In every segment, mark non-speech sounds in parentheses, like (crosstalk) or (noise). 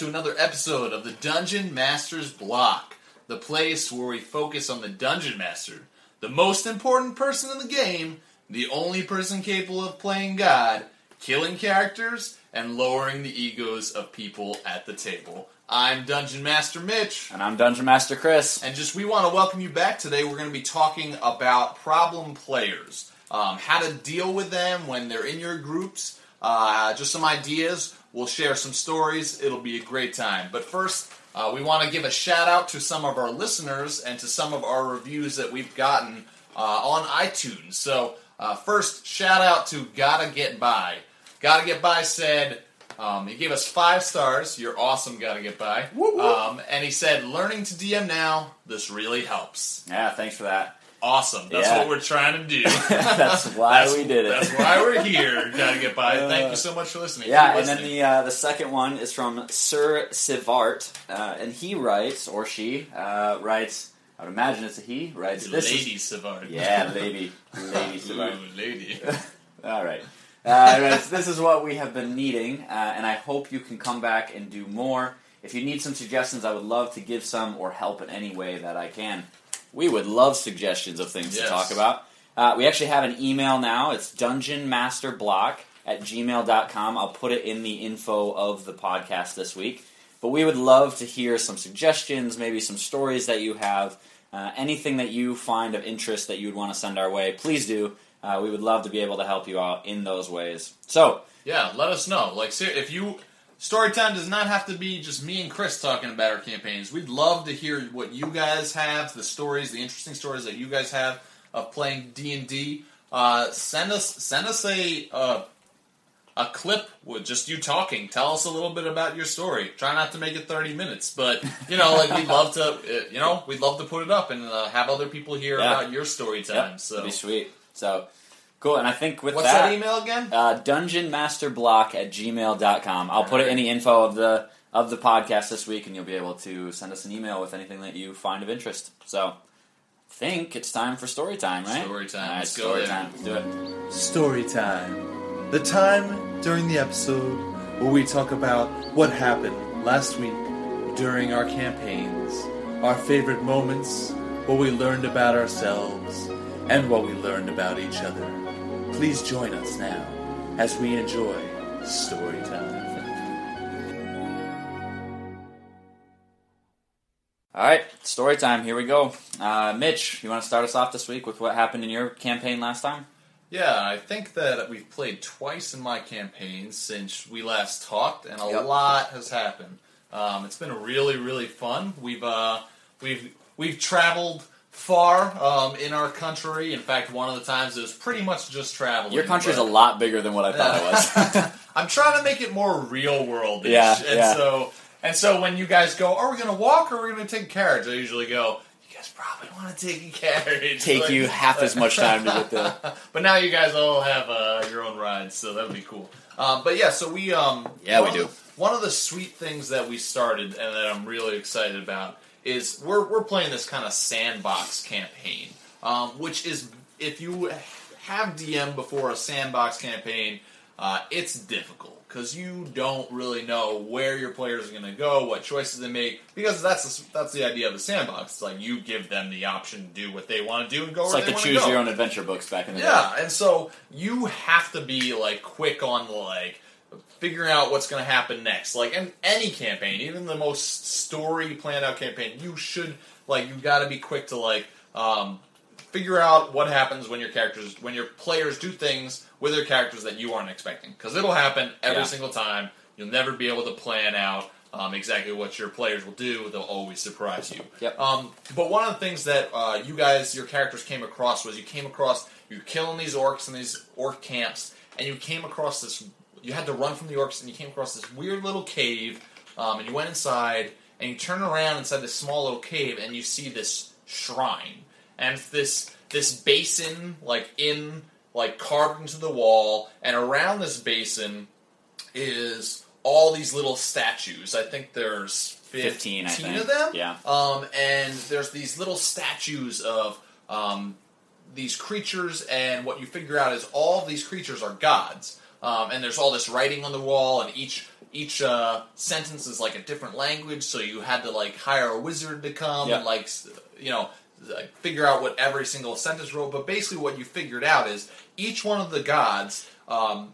to another episode of the Dungeon Master's Block, the place where we focus on the Dungeon Master, the most important person in the game, the only person capable of playing God, killing characters, and lowering the egos of people at the table. I'm Dungeon Master Mitch. And I'm Dungeon Master Chris. And just we want to welcome you back today. We're going to be talking about problem players, um, how to deal with them when they're in your groups, uh, just some ideas. We'll share some stories. It'll be a great time. But first, uh, we want to give a shout out to some of our listeners and to some of our reviews that we've gotten uh, on iTunes. So, uh, first, shout out to Gotta Get By. Gotta Get By said, um, he gave us five stars. You're awesome, Gotta Get By. Um, and he said, learning to DM now, this really helps. Yeah, thanks for that. Awesome. That's Yeah. what we're trying to do. (laughs) That's why That's- we did it. That's why we're here. Gotta get by. Thank Uh, you so much for listening. Yeah, Keep and then the uh, the second one is from Sir Sivart, uh, and he writes or she uh, writes. I would imagine it's a he. Writes this. lady Is, Savard. yeah, lady, (laughs) lady Sivart. Ooh, lady. (laughs) All right. Uh, writes, this is what we have been needing, uh, and I hope you can come back and do more. If you need some suggestions, I would love to give some or help in any way that I can. We would love suggestions of things Yes. to talk about. Uh, we actually have an email now. It's dungeonmasterblock at gmail.com. I'll put it in the info of the podcast this week. But we would love to hear some suggestions, maybe some stories that you have, uh, anything that you find of interest that you would want to send our way. Please do. Uh, we would love to be able to help you out in those ways. So, Yeah, let us know. Like, if you story time does not have to be just me and Chris talking about our campaigns. We'd love to hear what you guys have, the stories, the interesting stories that you guys have of playing D and D. Uh, Send us send us a uh, a clip with just you talking. Tell us a little bit about your story. Try not to make it thirty minutes, but you know, like we'd love to. Uh, you know, we'd love to put it up and uh, have other people hear Yeah. about your story yep, time. so, that'd be sweet. So, cool. And I think with what's that, that email again? uh, dungeonmasterblock at gmail.com. I'll put it in the info of the of the podcast this week, and you'll be able to send us an email with anything that you find of interest. So, I think it's time for story time, right? Story time. All right, Let's go story there. time. Let's do it. Story time. The time during the episode where we talk about what happened last week during our campaigns, our favorite moments, what we learned about ourselves, and what we learned about each other. Please join us now as we enjoy story time. All right, story time. Here we go. Uh, Mitch, you want to start us off this week with what happened in your campaign last time? Yeah, I think that we've played twice in my campaign since we last talked, and a Yep. lot has happened. Um, it's been really, really fun. We've uh, we've we've traveled far um, in our country. In fact, one of the times it was pretty much just traveling. Your country's a lot bigger than what I thought it was. (laughs) I'm trying to make it more real world. Yeah, and yeah. so and so when you guys go, are we going to walk or are we going to take a carriage? I usually go. You guys probably want to take a (laughs) carriage. Take Like- you half as much time to get there. (laughs) but now you guys all have uh, your own rides, so that would be cool. Um, but yeah, so we um Yeah, we do. one of the sweet things that we started and that I'm really excited about is we're we're playing this kind of sandbox campaign, um, which is if you have DM before a sandbox campaign, uh, it's difficult because you don't really know where your players are going to go, what choices they make, because that's the, that's the idea of a sandbox. It's like you give them the option to do what they want to do and go It's where like they the choose your own adventure books back in the day. Yeah, and so you have to be like quick on like figuring out what's going to happen next. Like in any campaign, even the most story planned out campaign, you should like you got to be quick to like um, figure out what happens when your characters when your players do things with their characters that you aren't expecting because it'll happen every Yeah. single time. You'll never be able to plan out um, exactly what your players will do. They'll always surprise you. Yep. Um, but one of the things that uh, you guys, your characters came across was you came across, you're killing these orcs in these orc camps, and you came across this, you had to run from the orcs, and you came across this weird little cave, um, and you went inside, and you turn around inside this small little cave, and you see this shrine. And it's this, this basin, like in, like carved into the wall, and around this basin is all these little statues. I think there's 15, I think. of them. Yeah. Um, and there's these little statues of um, these creatures, and what you figure out is all these creatures are gods. Um, and there's all this writing on the wall, and each each uh, sentence is like a different language. So you had to like hire a wizard to come Yep. and like you know like, figure out what every single sentence wrote. But basically, what you figured out is each one of the gods um,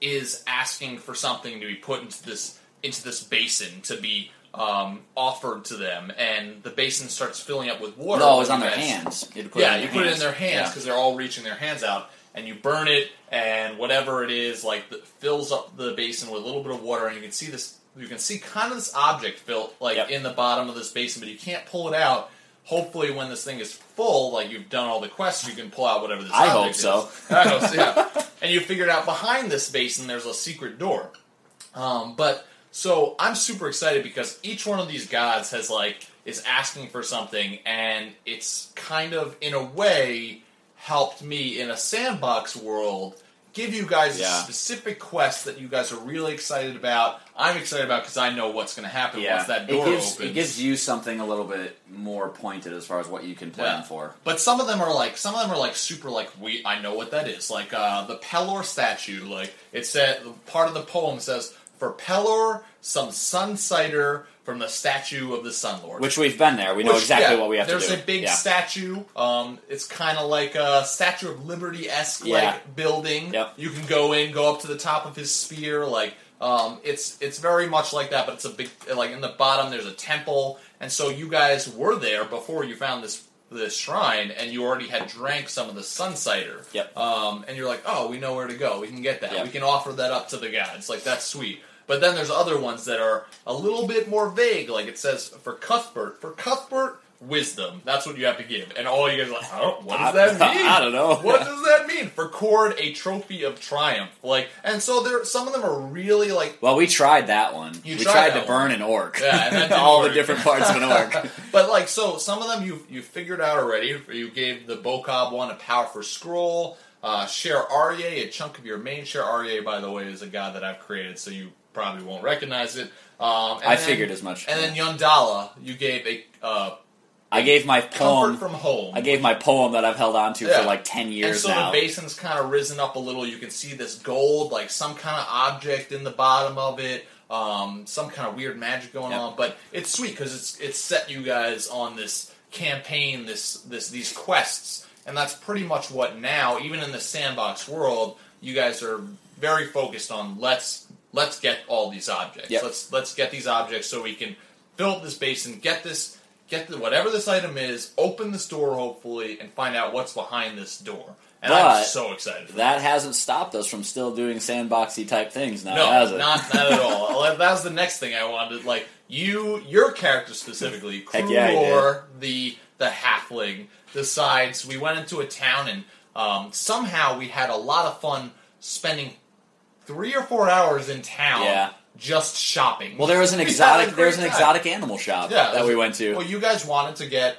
is asking for something to be put into this into this basin to be um, offered to them, and the basin starts filling up with water. No, it was on their hands. You had to put yeah, you put it in their hands Yeah. because they're all reaching their hands out, and you burn it, and whatever it is, like the, fills up the basin with a little bit of water, and you can see this. You can see kind of this object filled like Yep. in the bottom of this basin, but you can't pull it out. Hopefully, when this thing is full, like you've done all the quests, you can pull out whatever this. I hope so. is. (laughs) I hope so. Yeah, and you figured out behind this basin there's a secret door. Um, but so I'm super excited because each one of these gods has like is asking for something, and it's kind of in a way helped me in a sandbox world give you guys a specific quest that you guys are really excited about. I'm excited about because I know what's going to happen Yeah, once that it door gives opens. it gives you something a little bit more pointed as far as what you can plan Yeah. for. But some of them are like some of them are like super like we I know what that is. Like uh, the Pelor statue. Like it said part of the poem says for Pelor some sun cider from the statue of the Sun Lord. Which we've been there. We know Which, exactly yeah, what we have to do. There's a big yeah. statue. Um, it's kind of like a Statue of Liberty esque Yeah. like building. Yep. You can go in, go up to the top of his spear. Like um, it's it's very much like that, but it's a big like in the bottom. There's a temple, and so you guys were there before you found this this shrine, and you already had drank some of the sun cider. Yep. Um, and you're like, oh, we know where to go. We can get that. Yep. We can offer that up to the gods. Like that's sweet. But then there's other ones that are a little bit more vague. Like it says for Cuthbert, for Cuthbert, wisdom. That's what you have to give. And all you guys are like, oh, what does that mean? I don't know. What does that mean? For Kord, a trophy of triumph. Like, and so there, some of them are really like Well, we tried that one. You we tried tried, to burn one. an orc. Yeah, and (laughs) all work. the different parts of an orc. (laughs) (laughs) but like so some of them you you figured out already. You gave the Boccob one a powerful scroll. Uh, Share Arye, a chunk of your main Share Arye, by the way, is a god that I've created, so you probably won't recognize it. Um, and I then- figured as much. And then Yondalla, you gave a uh, I gave my comfort poem. from home. I gave my poem that I've held on to Yeah. for like ten years. and so now. the basin's kind of risen up a little. You can see this gold, like some kind of object in the bottom of it, um, some kind of weird magic going Yep. on. But it's sweet because it's it's set you guys on this campaign, this this these quests, and that's pretty much what now, even in the sandbox world, you guys are very focused on. Let's let's get all these objects. Yep. Let's let's get these objects so we can fill up this basin, get this. Get the, whatever this item is, open this door hopefully, and find out what's behind this door. And I'm so excited. That hasn't stopped us from still doing sandboxy type things now, no, has it? not not at all. (laughs) That was the next thing I wanted. Like you, your character specifically, (laughs) Heck yeah. Krulor, the the halfling, decides we went into a town and um, somehow we had a lot of fun spending three or four hours in town Yeah. just shopping. well, there was an We had a exotic. There was an time. exotic animal shop Yeah, that we went to. Well, you guys wanted to get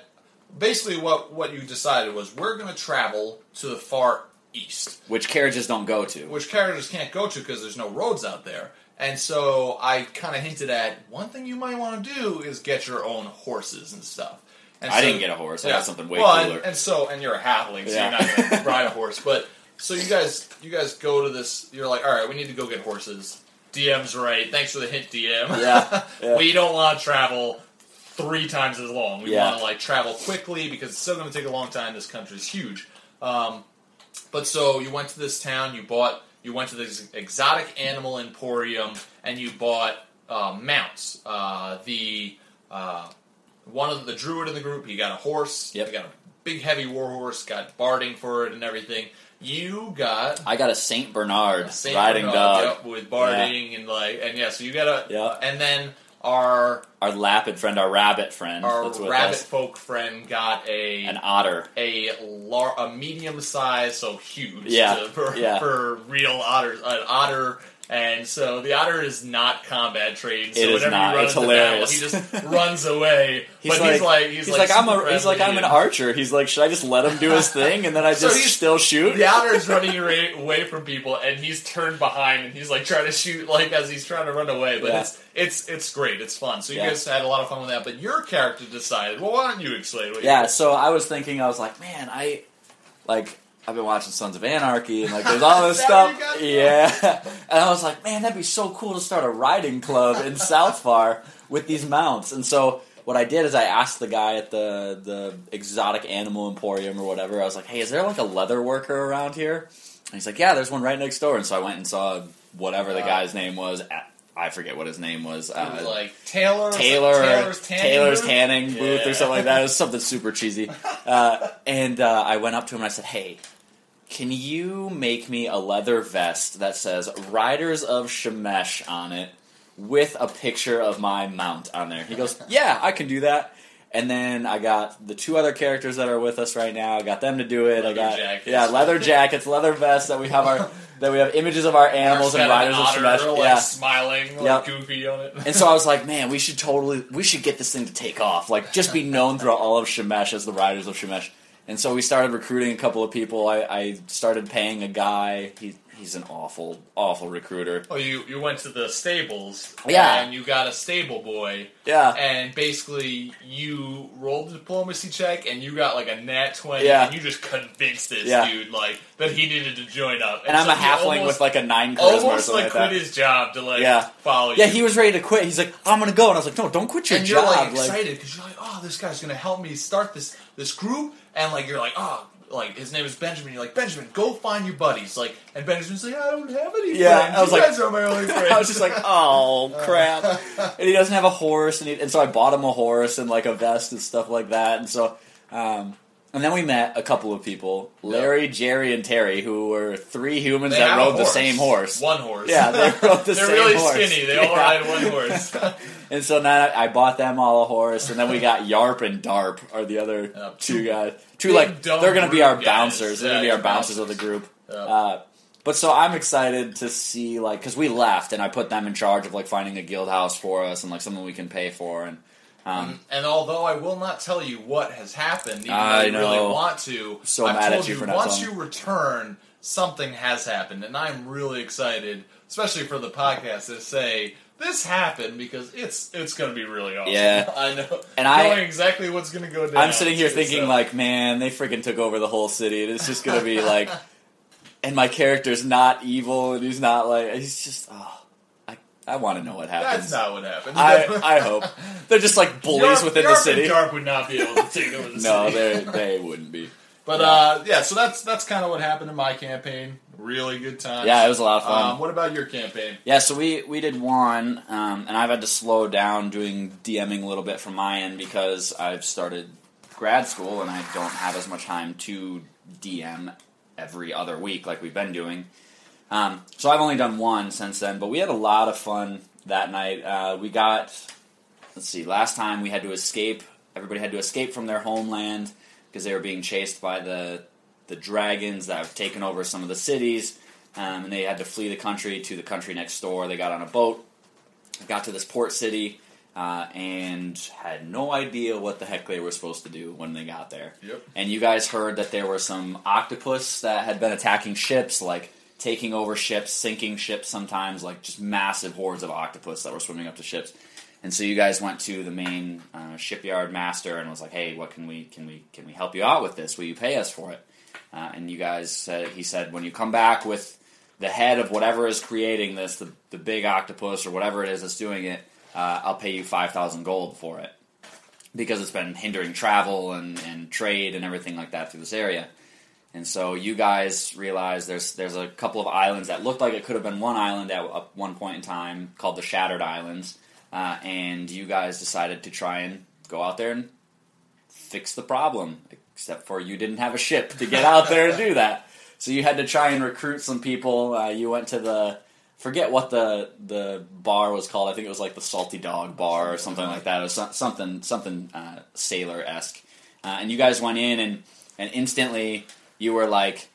basically what what you decided was we're going to travel to the far east, which carriages don't go to. which carriages can't go to because there's no roads out there. And so I kind of hinted at one thing you might want to do is get your own horses and stuff. And I so- didn't get a horse. I got something way well, cooler. And, and so and you're a halfling, so Yeah. you're not going (laughs) to ride a horse. But so you guys you guys go to this. You're like, all right, we need to go get horses. DM's right. Thanks for the hint, DM. Yeah, (laughs) yeah. we don't want to travel three times as long. We Yeah. want to like travel quickly because it's still going to take a long time. This country's huge. Um, but so you went to this town. You bought. You went to this exotic animal emporium and you bought uh, mounts. Uh, the uh, one of the druid in the group. He got a horse. Yep. He got a big heavy war horse. Got barding for it and everything. You got I got a Saint Bernard Saint riding Bernard, dog. yep, with barding and like and yeah. So you got a Yeah. and then our Our lapid friend, our rabbit friend, our rabbit folk friend got a An otter. a lar- a medium size, so huge, Yeah, to- for yeah. for real otters, an otter. And so the otter is not combat trained. So It whenever not. you run It's hilarious. battle, he just runs away. (laughs) He's but like, he's like he's, like, I'm a he's like I'm an archer. He's like, should I just let him do his (laughs) thing and then I just he's- still shoot? The otter is running away away from people, and he's turned behind, and he's like trying to shoot, like as he's trying to run away. But Yeah. it's it's it's great. It's fun. So you Yeah. guys had a lot of fun with that. But your character decided. Well, why don't you explain? What Yeah, so I was thinking, I was like, man, I like I've been watching Sons of Anarchy and like there's (laughs) all this Is that where stuff. you got from? Yeah, (laughs) and I was like, man, that'd be so cool to start a riding club in (laughs) South Far with these mounts. And so what I did is I asked the guy at the the exotic animal emporium or whatever. I was like, hey, is there like a leather worker around here? And he's like, yeah, there's one right next door. And so I went and saw whatever the guy's name was. At, I forget what his name was. It was Uh, like Taylor, Taylor, Taylor's tanning, Taylor's booth? tanning booth Yeah. or something like that. It was something super (laughs) cheesy. Uh, and uh, I went up to him and I said, "Hey, can you make me a leather vest that says Riders of Shemesh on it with a picture of my mount on there?" He goes, (laughs) "Yeah, I can do that." And then I got the two other characters that are with us right now. I got them to do it. I got jackets. yeah, leather jackets, leather vests that we have our (laughs) that we have images of our animals and Got an riders of Shemesh. like, yeah, smiling, like Yep. goofy on it. and so I was like, man, we should totally, we should get this thing to take off. Like, just be known throughout all of Shemesh as the Riders of Shemesh. And so we started recruiting a couple of people. I, I started paying a guy. He, he's an awful, awful recruiter. Oh, you you went to the stables, Yeah. and you got a stable boy, Yeah. and basically you rolled the diplomacy check, and you got like a nat twenty, Yeah. and you just convinced this Yeah. dude like that he needed to join up. And I'm so a halfling almost, with like a nine charisma almost like like quit that. his job to like Yeah. follow you. Yeah, he was ready to quit. He's like, I'm gonna go, and I was like, no, don't quit your and you're like excited because you're like, oh, this guy's gonna help me start this this group, and like you're like, oh, like his name is Benjamin. You're like, Benjamin, go find your buddies. Like, and Benjamin's like, I don't have any Yeah, friends. I was you like- guys are my only (laughs) friends. I was just like, oh (laughs) crap! and he doesn't have a horse, and, he, and so I bought him a horse and like a vest and stuff like that. And so, um, and then we met a couple of people, Larry, Jerry, and Terry, who were three humans They that have a rode the horse. same horse. One horse. Yeah, they (laughs) rode the They're same really horse. skinny. They all Yeah. ride one horse. (laughs) (laughs) And so now I bought them all a horse, and then we got Yarp and Darp are the other Yep. two guys. Two Big, like dumb they're gonna be group our guys. bouncers. They're gonna Yeah, be our bouncers of the group. Uh, but so I'm excited to see like because we left and I put them in charge of like finding a guild house for us and like something we can pay for and um, and although I will not tell you what has happened, even I though you really want to, So I've told you you once telling you return, something has happened, and I'm really excited, especially for the podcast, to say this happened because it's it's going to be really awesome. Yeah. (laughs) I know, And I- knowing exactly what's going to go down. I'm sitting here thinking So- like man they freaking took over the whole city. And it's just gonna be like (laughs) and my character's not evil and he's not like he's just oh I want to know what happens. that's not what happens. I I hope they're just like bullies Yarp- within the city. Dark would not be able to take over the No, city. they they wouldn't be. But uh, yeah, so that's that's kind of what happened in my campaign. Really good time. Yeah, it was a lot of fun. Um, what about your campaign? Yeah, so we we did one, um, and I've had to slow down doing DMing a little bit from my end because I've started grad school and I don't have as much time to DM every other week like we've been doing. Um, so I've only done one since then, but we had a lot of fun that night. Uh, we got, let's see, last time we had to escape. Everybody had to escape from their homeland because they were being chased by the the dragons that have taken over some of the cities, um, and they had to flee the country to the country next door. They got on a boat, got to this port city, uh, and had no idea what the heck they were supposed to do when they got there. Yep. And you guys heard that there were some octopus that had been attacking ships, like taking over ships, sinking ships sometimes, like just massive hordes of octopus that were swimming up to ships. And so you guys went to the main uh, shipyard master and was like, "Hey, what can we can we can we help you out with this? Will you pay us for it?" Uh, and you guys said, he said, when you come back with the head of whatever is creating this, the, the big octopus or whatever it is that's doing it, uh, I'll pay you 5,000 gold for it. Because it's been hindering travel and, and trade and everything like that through this area. And so you guys realize there's there's a couple of islands that looked like it could have been one island at one point in time called the Shattered Islands, uh, and you guys decided to try and go out there and fix the problem. Except for you didn't have a ship to get out there and do (laughs) that, so you had to try and recruit some people. Uh, you went to the forget what the the bar was called. I think it was like the Salty Dog Bar or something like that. It was something something uh, sailor esque. Uh, and you guys went in and and instantly you were like,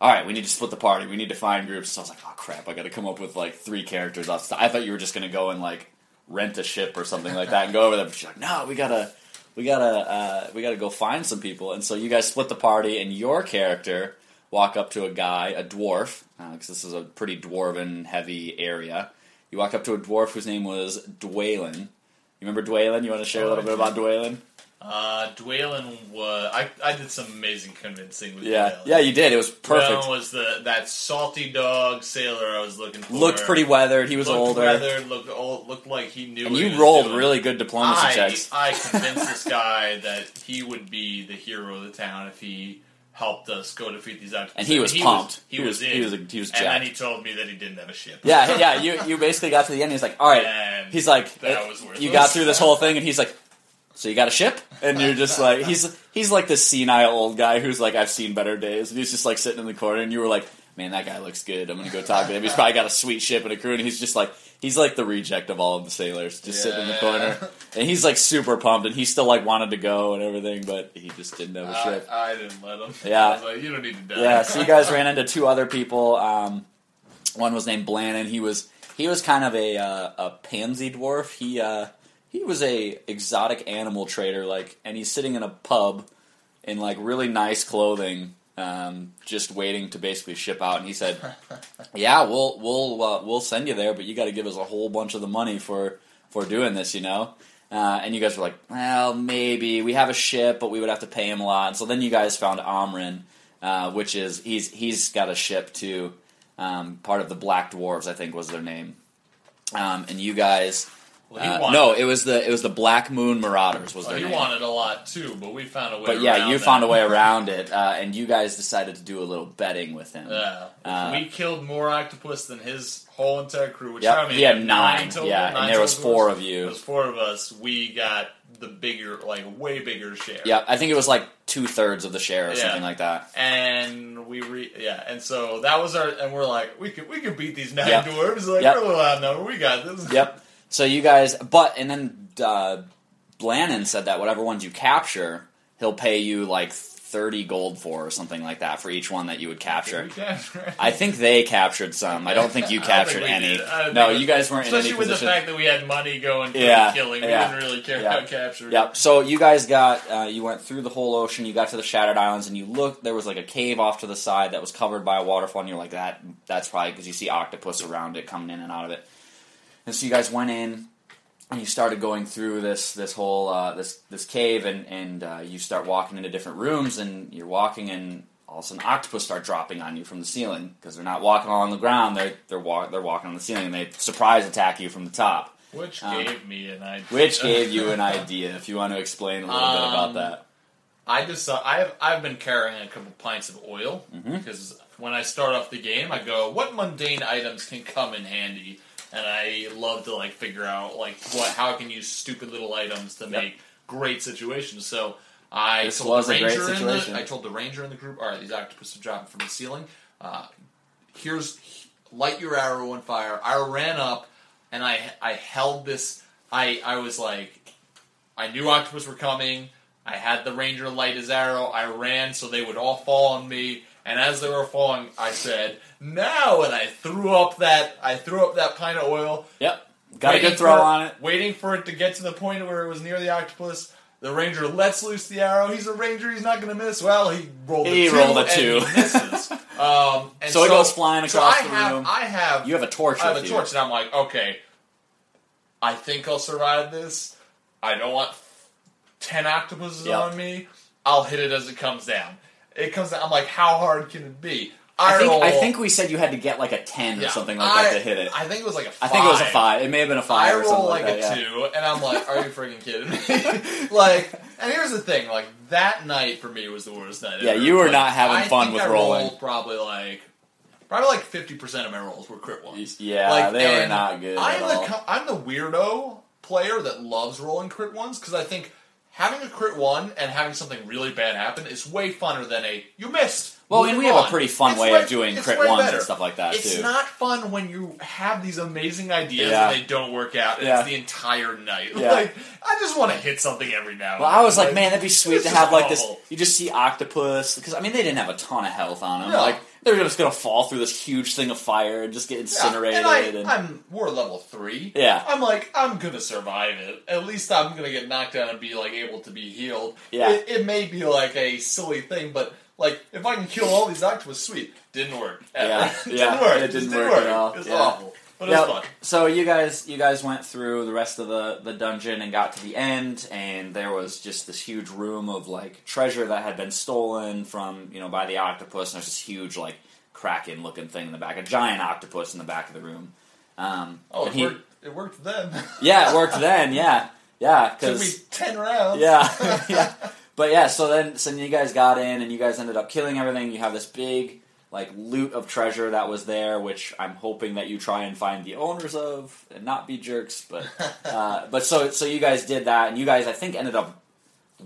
"All right, we need to split the party. We need to find groups." So I was like, "Oh crap! I got to come up with like three characters." Off. I thought you were just gonna go and like rent a ship or something like that and go over there. But she's like, "No, we gotta." We gotta, uh, we gotta go find some people, and so you guys split the party, and your character walk up to a guy, a dwarf, because this is a pretty dwarven heavy area. You walk up to a dwarf whose name was Dwaylen. You remember Dwaylen? You want to share a little bit about Dwaylen? Uh, Dwaylen was. I, I did some amazing convincing with Yeah, Dwaylen. yeah, you did. It was perfect. Dwaylen was the that salty dog sailor I was looking for. Looked pretty weathered. He was looked older, weathered, looked old, looked like he knew. and he you was rolled doing. really good diplomacy I, checks. I (laughs) convinced this guy that he would be the hero of the town if he helped us go defeat these octopuses. And he was pumped. he, He was, was- in. he was a- he was and then he told me that he didn't have a ship. Yeah, yeah. (laughs) You you basically got to the end. He's like, all right. And He's like, that "Eh, was you got through this whole thing, and he's like, so you got a ship? And you're just like, he's he's like this senile old guy who's like, I've seen better days, and he's just like sitting in the corner, and you were like, man, that guy looks good. I'm gonna go talk to him. He's probably got a sweet ship and a crew, and he's just like, he's like the reject of all of the sailors, just sitting in the corner, and he's like super pumped, and he still like wanted to go and everything, but he just didn't have a ship. I didn't let him. Yeah. I was like, you don't need to die. Yeah, so you guys (laughs) ran into two other people. Um, one was named Blannon. He was he was kind of a uh, a pansy dwarf. He uh, he was a exotic animal trader, like, and he's sitting in a pub in like really nice clothing, um, just waiting to basically ship out. And he said, (laughs) "Yeah, we'll we'll uh, we'll send you there, but you got to give us a whole bunch of the money for for doing this, you know." Uh, and you guys were like, "Well, maybe we have a ship, but we would have to pay him a lot." And so then you guys found Amrin, uh, which is he's he's got a ship too, um, part of the Black Dwarves, I think was their name. Um, and you guys, Well, uh, no, it was the it was the Black Moon Marauders was their he name. wanted a lot too, but we found a way. but yeah, you that. found a way (laughs) around it, uh, and you guys decided to do a little betting with him. Yeah, Uh, we killed more octopus than his whole entire crew. Which Yep, how many? he had nine, total, yeah, nine and there was four of you. There was four of us. We got the bigger, like way bigger share. Yeah, I think it was like two thirds of the share or Yeah. something like that. and we re yeah, and so that was our, and we're like, we could we could beat these nine Yep. dwarves. Like Yep. we're a little outnumbered. We got this. Yep. (laughs) So you guys, but and then uh, Blannon said that whatever ones you capture, he'll pay you like thirty gold for or something like that for each one that you would capture. I think they captured some. I don't think you (laughs) captured think any. did. I don't No, you guys weren't in Especially with position. the fact that we had money going for Yeah, the killing, we yeah. didn't really care Yeah. about capturing. Yep. So you guys got uh, you went through the whole ocean. You got to the Shattered Islands, and you looked. There was like a cave off to the side that was covered by a waterfall. And you're like, that. That's probably because you see octopus around it coming in and out of it. And so you guys went in, and you started going through this this whole uh, this this cave, and and uh, you start walking into different rooms, and you're walking, and all of a sudden octopus start dropping on you from the ceiling because they're not walking along the ground. They're they're walk, they're walking on the ceiling. and They surprise attack you from the top. Which Um, gave me an idea. Which gave you an (laughs) idea, if you want to explain a little bit about Um, that. I just I've I've been carrying a couple pints of oil Mhm. because when I start off the game, I go, what mundane items can come in handy, and I love to like figure out like what how I can use stupid little items to Yep. make great situations. So I This told was the a great ranger in situation. the I told the ranger in the group, all right, these octopus are dropping from the ceiling. Uh, here's light your arrow on fire. I ran up and I I held this. I I was like, I knew octopus were coming. I had the ranger light his arrow. I ran so they would all fall on me. And as they were falling, I said, "Now!" And I threw up that I threw up that pint of oil. Yep. Got a good throw for- on it. Waiting for it to get to the point where it was near the octopus. The ranger lets loose the arrow. He's a ranger. He's not going to miss. Well, he rolled a He two. rolled a two. he misses. (laughs) Um, and So it goes flying so across I the have, room. I have You have a torch I have a you. torch, and I'm like, okay, I think I'll survive this. I don't want ten octopuses Yep. on me. I'll hit it as it comes down. It comes down. I'm like, how hard can it be? I think, I think we said you had to get like a 10 or yeah, something like I- that to hit it. I think it was like a. I Five. I think it was a 5. It may have been a 5 I or something roll like, like, that. a yeah. two, and I'm like, "Are you freaking kidding me?" (laughs) like, and here's the thing: like that night for me was the worst night. Yeah, ever. you were Like, not having fun with I rolling. rolled Probably like, probably like fifty percent of my rolls were crit ones. Yeah, Like, they were not good I'm the. I'm the weirdo player that loves rolling crit ones because I think having a crit one and having something really bad happen is way funner than a you missed. Well, and we have a pretty fun It's way way- of doing crit ones better. and stuff like that, too. It's too. not fun when you have these amazing ideas Yeah. and they don't work out. And Yeah. It's the entire night. (laughs) Yeah. Like I just want to hit something every now. and Well, then. I was like, man, that'd be sweet to have like this. You just see octopus because I mean they didn't have a ton of health on them. Like they're just gonna fall through this huge thing of fire and just get Yeah, incinerated. And, I, I'm we're level three. Yeah. I'm like I'm gonna survive it. At least I'm gonna get knocked down and be like able to be healed. Yeah. It, it may be like a silly thing, but like if I can kill all these octopus, sweet. Didn't work. Ever. Yeah, (laughs) Didn't yeah, work. it Just didn't work at all. It was Yeah. awful. But it was fun. So you guys, you guys went through the rest of the the dungeon and got to the end, and there was just this huge room of like treasure that had been stolen from you know by the octopus. And there's this huge like kraken looking thing in the back, a giant octopus in the back of the room. Um, Oh, it he- worked. It worked then. (laughs) yeah, it worked then. Yeah, yeah, (laughs) Took me ten rounds. yeah, (laughs) yeah. But yeah, so then so then you guys got in and you guys ended up killing everything. You have this big like loot of treasure that was there, which I'm hoping that you try and find the owners of and not be jerks. But (laughs) uh, but so so you guys did that, and you guys I think ended up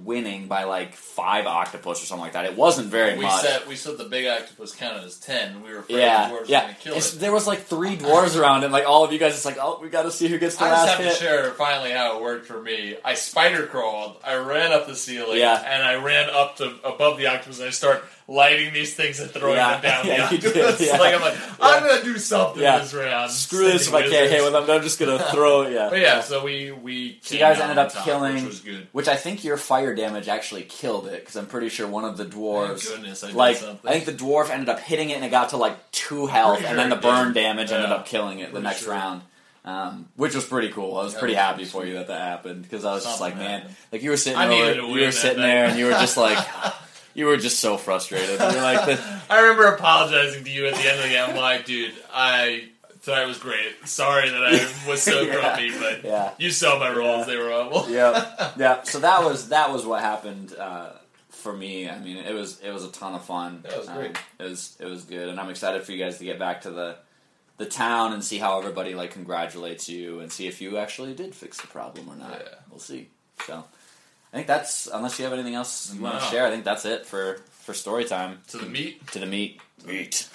winning by like five octopus or something like that. It wasn't very we much. said we said the big octopus counted as ten. and We were afraid yeah, the dwarves yeah. were going to kill It's- it. there was like three dwarves around, and like all of you guys, it's like, oh, we got to see who gets the I just last have hit. to share finally how it worked for me. I spider crawled. I ran up the ceiling. Yeah. and I ran up to above the octopus. and I start lighting these things and throwing Yeah. them down (laughs) Yeah, the (laughs) did, yeah. Like I'm like, I'm gonna do something Yeah. this round. Screw this if I can't hit with them. I'm just gonna throw it. Yeah. But yeah, so we we So you guys ended up top, killing- which. Which I think your fire damage actually killed it because I'm pretty sure one of the dwarves, goodness I did like something. I think the dwarf ended up hitting it and it got to like two health, and then the burn damage ended up killing it the next sure. round. Um, which was pretty cool. I was pretty happy for you that that happened because I was just Something like, man, happened. like you were sitting over, you were sitting there and you were just like, (laughs) you were just so frustrated. (laughs) You're like, the, I remember apologizing to you at the end of the game. I'm like, dude, I tonight was great. Sorry that I was so (laughs) Yeah. grumpy, but yeah. you saw my rolls; Yeah. they were awful. yeah, yeah. (laughs) So that was that was what happened uh, for me. I mean, it was it was a ton of fun. That was great. Um, it was it was good, and I'm excited for you guys to get back to the the town and see how everybody like congratulates you and see if you actually did fix the problem or not. Yeah. We'll see. So I think that's unless you have anything else you want to share. I think that's it for for story time. To the meat. To the meat. Meat.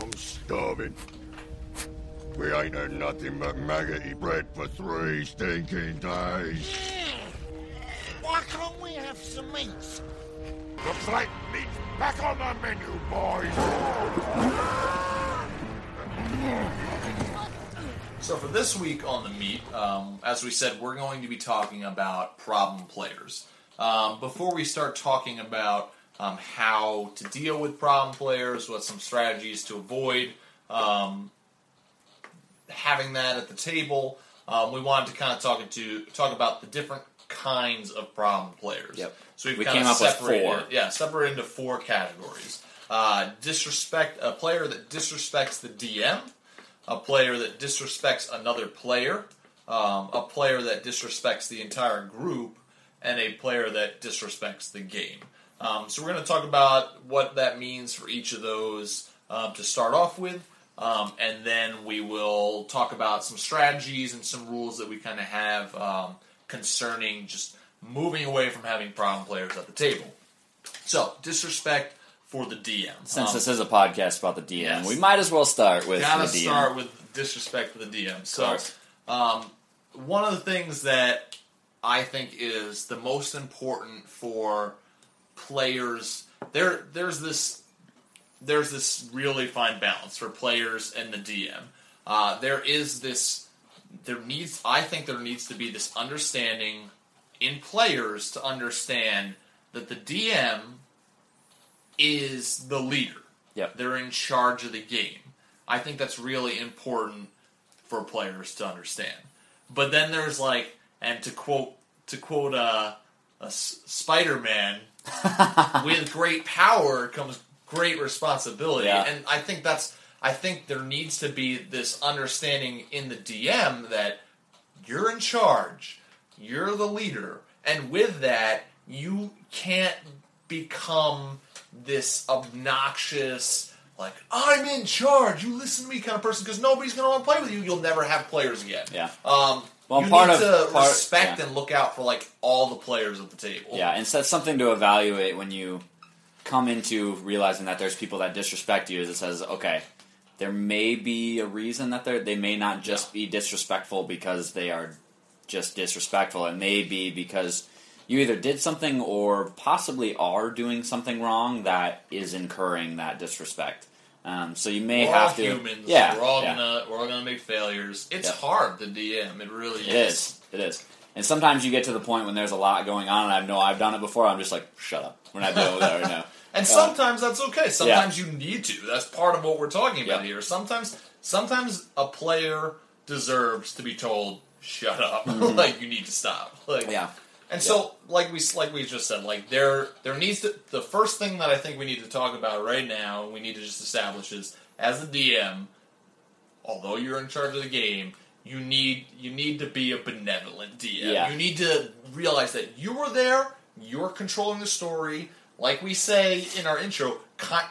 I'm starving. We ain't had nothing but maggoty bread for three stinking days. Why can't we have some meat? Looks like meat's back on the menu, boys. (laughs) So for this week on the meet, um, as we said, we're going to be talking about problem players. Um, before we start talking about um, how to deal with problem players, what some strategies to avoid, um, having that at the table, um, we wanted to kind of talk to talk about the different kinds of problem players. Yep. So we've We kind came of up with separated, four. yeah, separated into four categories. Uh, disrespect a player that disrespects the DM, a player that disrespects another player, um, a player that disrespects the entire group, and a player that disrespects the game. Um, so we're going to talk about what that means for each of those um, to start off with, um, and then we will talk about some strategies and some rules that we kind of have um, concerning just moving away from having problem players at the table. So disrespect for the DM. Since Um, this is a podcast about the DM, yes. we might as well start with gotta the DM. start with disrespect for the DM. So, um, one of the things that I think is the most important for players there there's this there's this really fine balance for players and the DM. Uh, there is this there needs I think there needs to be this understanding in players to understand that the DM is the leader. Yep. They're in charge of the game. I think that's really important for players to understand. But then there's like, and to quote to quote uh, a S- Spider-Man, (laughs) with great power comes great responsibility, Yeah. and I think that's I think there needs to be this understanding in the DM that you're in charge, you're the leader, and with that, you can't become this obnoxious, like I'm in charge, you listen to me kind of person, because nobody's going to want to play with you. You'll never have players again. Yeah. Um, Well, you part need of- to part- respect yeah. and look out for like all the players at the table. Yeah, and so that's something to evaluate when you come into realizing that there's people that disrespect you. Is it says, okay, there may be a reason that they're they may not just be disrespectful because they are just disrespectful. It may be because you either did something or possibly are doing something wrong that is incurring that disrespect. Um, so you may We're have all to, humans. yeah, we're all yeah. gonna we're all gonna make failures. It's Yep. hard to DM. It really is. It is. It is. And sometimes you get to the point when there's a lot going on, and I know I've done it before. I'm just like, shut up. We're not dealing with that right now. (laughs) And Uh, sometimes that's okay. Sometimes you need to. That's part of what we're talking about Yeah. here. Sometimes, sometimes a player deserves to be told, "Shut up!" (laughs) like you need to stop. Like, Mm-hmm. Yeah. And so, like we like we just said, like there there needs to the first thing that I think we need to talk about right now. We need to just establish is as a DM, although you're in charge of the game, you need you need to be a benevolent DM. Yeah. You need to realize that you were there. You're controlling the story. Like we say in our intro,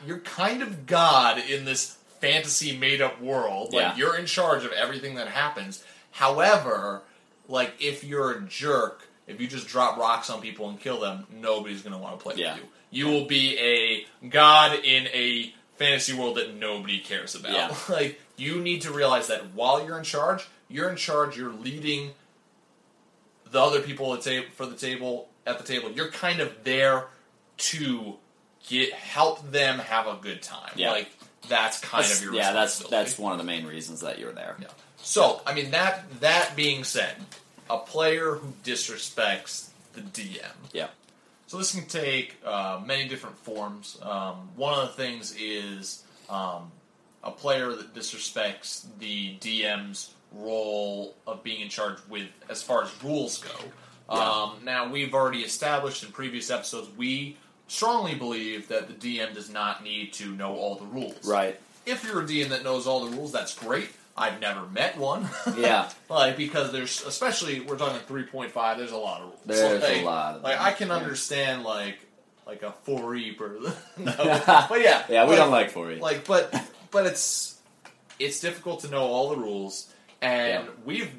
you're kind of God in this fantasy made up world. Like Yeah. you're in charge of everything that happens. However, like if you're a jerk, if you just drop rocks on people and kill them, nobody's going to want to play Yeah. with you. You will be a god in a fantasy world that nobody cares about. Yeah. (laughs) like you need to realize that while you're in charge, you're in charge. You're leading the other people at ta- for the table at the table. You're kind of there to get help them have a good time. Yeah. Like that's kind That's- of your yeah, that's that's one of the main reasons that you're there. Yeah. So, I mean that that being said, a player who disrespects the DM. Yeah. So this can take uh, many different forms. Um, one of the things is um, a player that disrespects the DM's role of being in charge with as far as rules go. Um, now we've already established in previous episodes we strongly believe that the DM does not need to know all the rules. Right. If you're a DM that knows all the rules, that's great. I've never met one. (laughs) Yeah. like because there's especially we're talking 3.5. There's a lot of rules. There's like, a lot of Like them. I can Yeah. understand like like a four e per. (laughs) no, (laughs) but yeah, Yeah, we like, don't like for you. like but but it's it's difficult to know all the rules, and Yeah. we've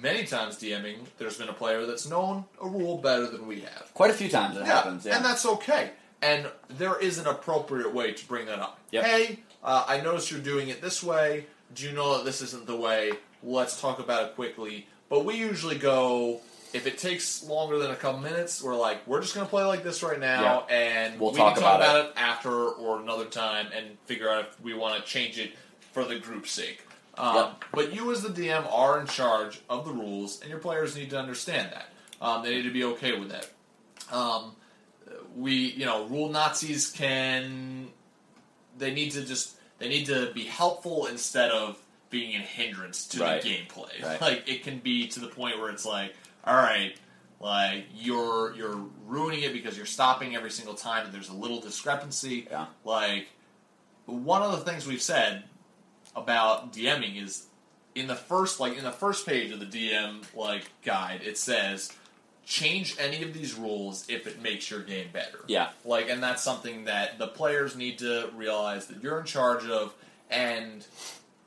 many times DMing. There's been a player that's known a rule better than we have. Quite a few times it happens. Yeah. And that's okay. And there is an appropriate way to bring that up. Yep. Hey, uh, I noticed you're doing it this way. Do you know that this isn't the way? Let's talk about it quickly. But we usually go, if it takes longer than a couple minutes, we're like, we're just going to play like this right now, and We'll we talk can talk about about it. after or another time and figure out if we want to change it for the group's sake. Um, Yep. But you, as the DM, are in charge of the rules, and your players need to understand that. Um, they need to be okay with that. Um, we, you know, rule Nazis can. They need to just. They need to be helpful instead of being a hindrance to Right. the gameplay. Right. (laughs) Like it can be to the point where it's like, all right, like you're you're ruining it because you're stopping every single time and there's a little discrepancy. Yeah. Like one of the things we've said about DMing is in the first like in the first page of the DM like guide it says change any of these rules if it makes your game better. Yeah. Like and that's something that the players need to realize that you're in charge of and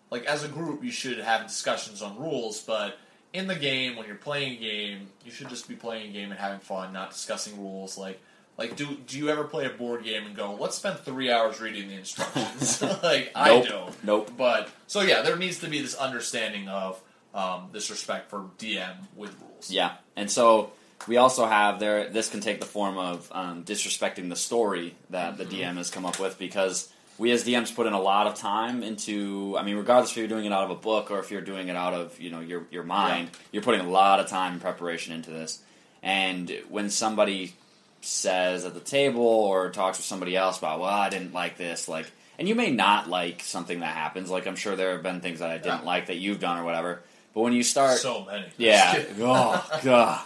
like as a group you should have discussions on rules but in the game when you're playing a game you should just be playing a game and having fun not discussing rules like like do do you ever play a board game and go let's spend three hours reading the instructions (laughs) (laughs) like i don't Nope. but so yeah there needs to be this understanding of um, this respect for dm with rules Yeah, and so we also have there. This can take the form of um, disrespecting the story that the DM has come up with because we as DMs put in a lot of time into. I mean, regardless if you're doing it out of a book or if you're doing it out of you know your your mind, you're putting a lot of time and preparation into this. And when somebody says at the table or talks with somebody else about, well, I didn't like this, like, and you may not like something that happens. Like, I'm sure there have been things that I didn't Yeah. like that you've done or whatever. But when you start, so many yeah. (laughs) Oh god.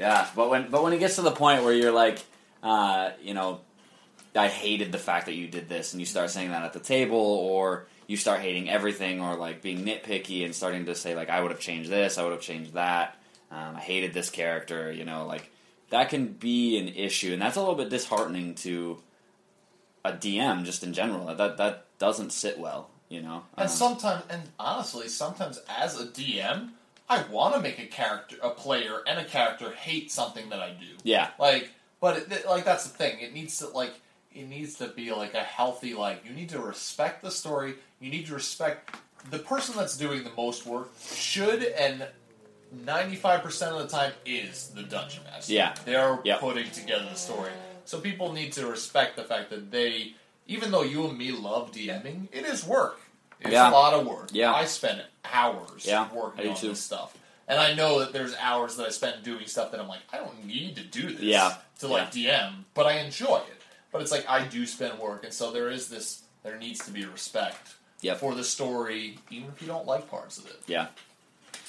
Yeah. But when but when it gets to the point where you're like, uh, you know, I hated the fact that you did this, and you start saying that at the table, or you start hating everything, or like being nitpicky and starting to say like, I would have changed this, I would have changed that. Um, I hated this character. You know, like that can be an issue, and that's a little bit disheartening to a DM just in general. That that doesn't sit well. You know. And Um, sometimes, and honestly, sometimes as a DM, I want to make a character, a player, and a character hate something that I do. yeah. Like, but it, like that's the thing. It needs to like it needs to be like a healthy like. You need to respect the story. You need to respect the person that's doing the most work. Should and ninety five percent of the time is the dungeon master. Yeah. they're Yep. putting together the story. So people need to respect the fact that they, even though you and me love DMing, it is work. It's Yeah. a lot of work. Yeah. I spend hours Yeah, working on too. this stuff. and I know that there's hours that I spend doing stuff that I'm like, I don't need to do this Yeah. to like DM, but I enjoy it. But it's like I do spend work, and so there is this. There needs to be respect Yep. for the story, even if you don't like parts of it. Yeah.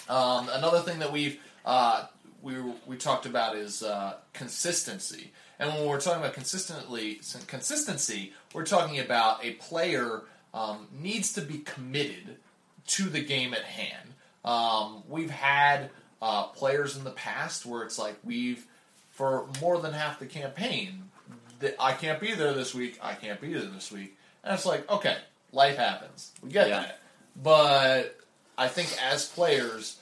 Um, another thing that we've uh, we we talked about is uh, consistency, and when we're talking about consistently consistency, we're talking about a player um, needs to be committed to the game at hand. Um, we've had uh, players in the past where it's like we've for more than half the campaign that I can't be there this week. I can't be there this week, and it's like okay, life happens. We get Yeah. that, but I think as players,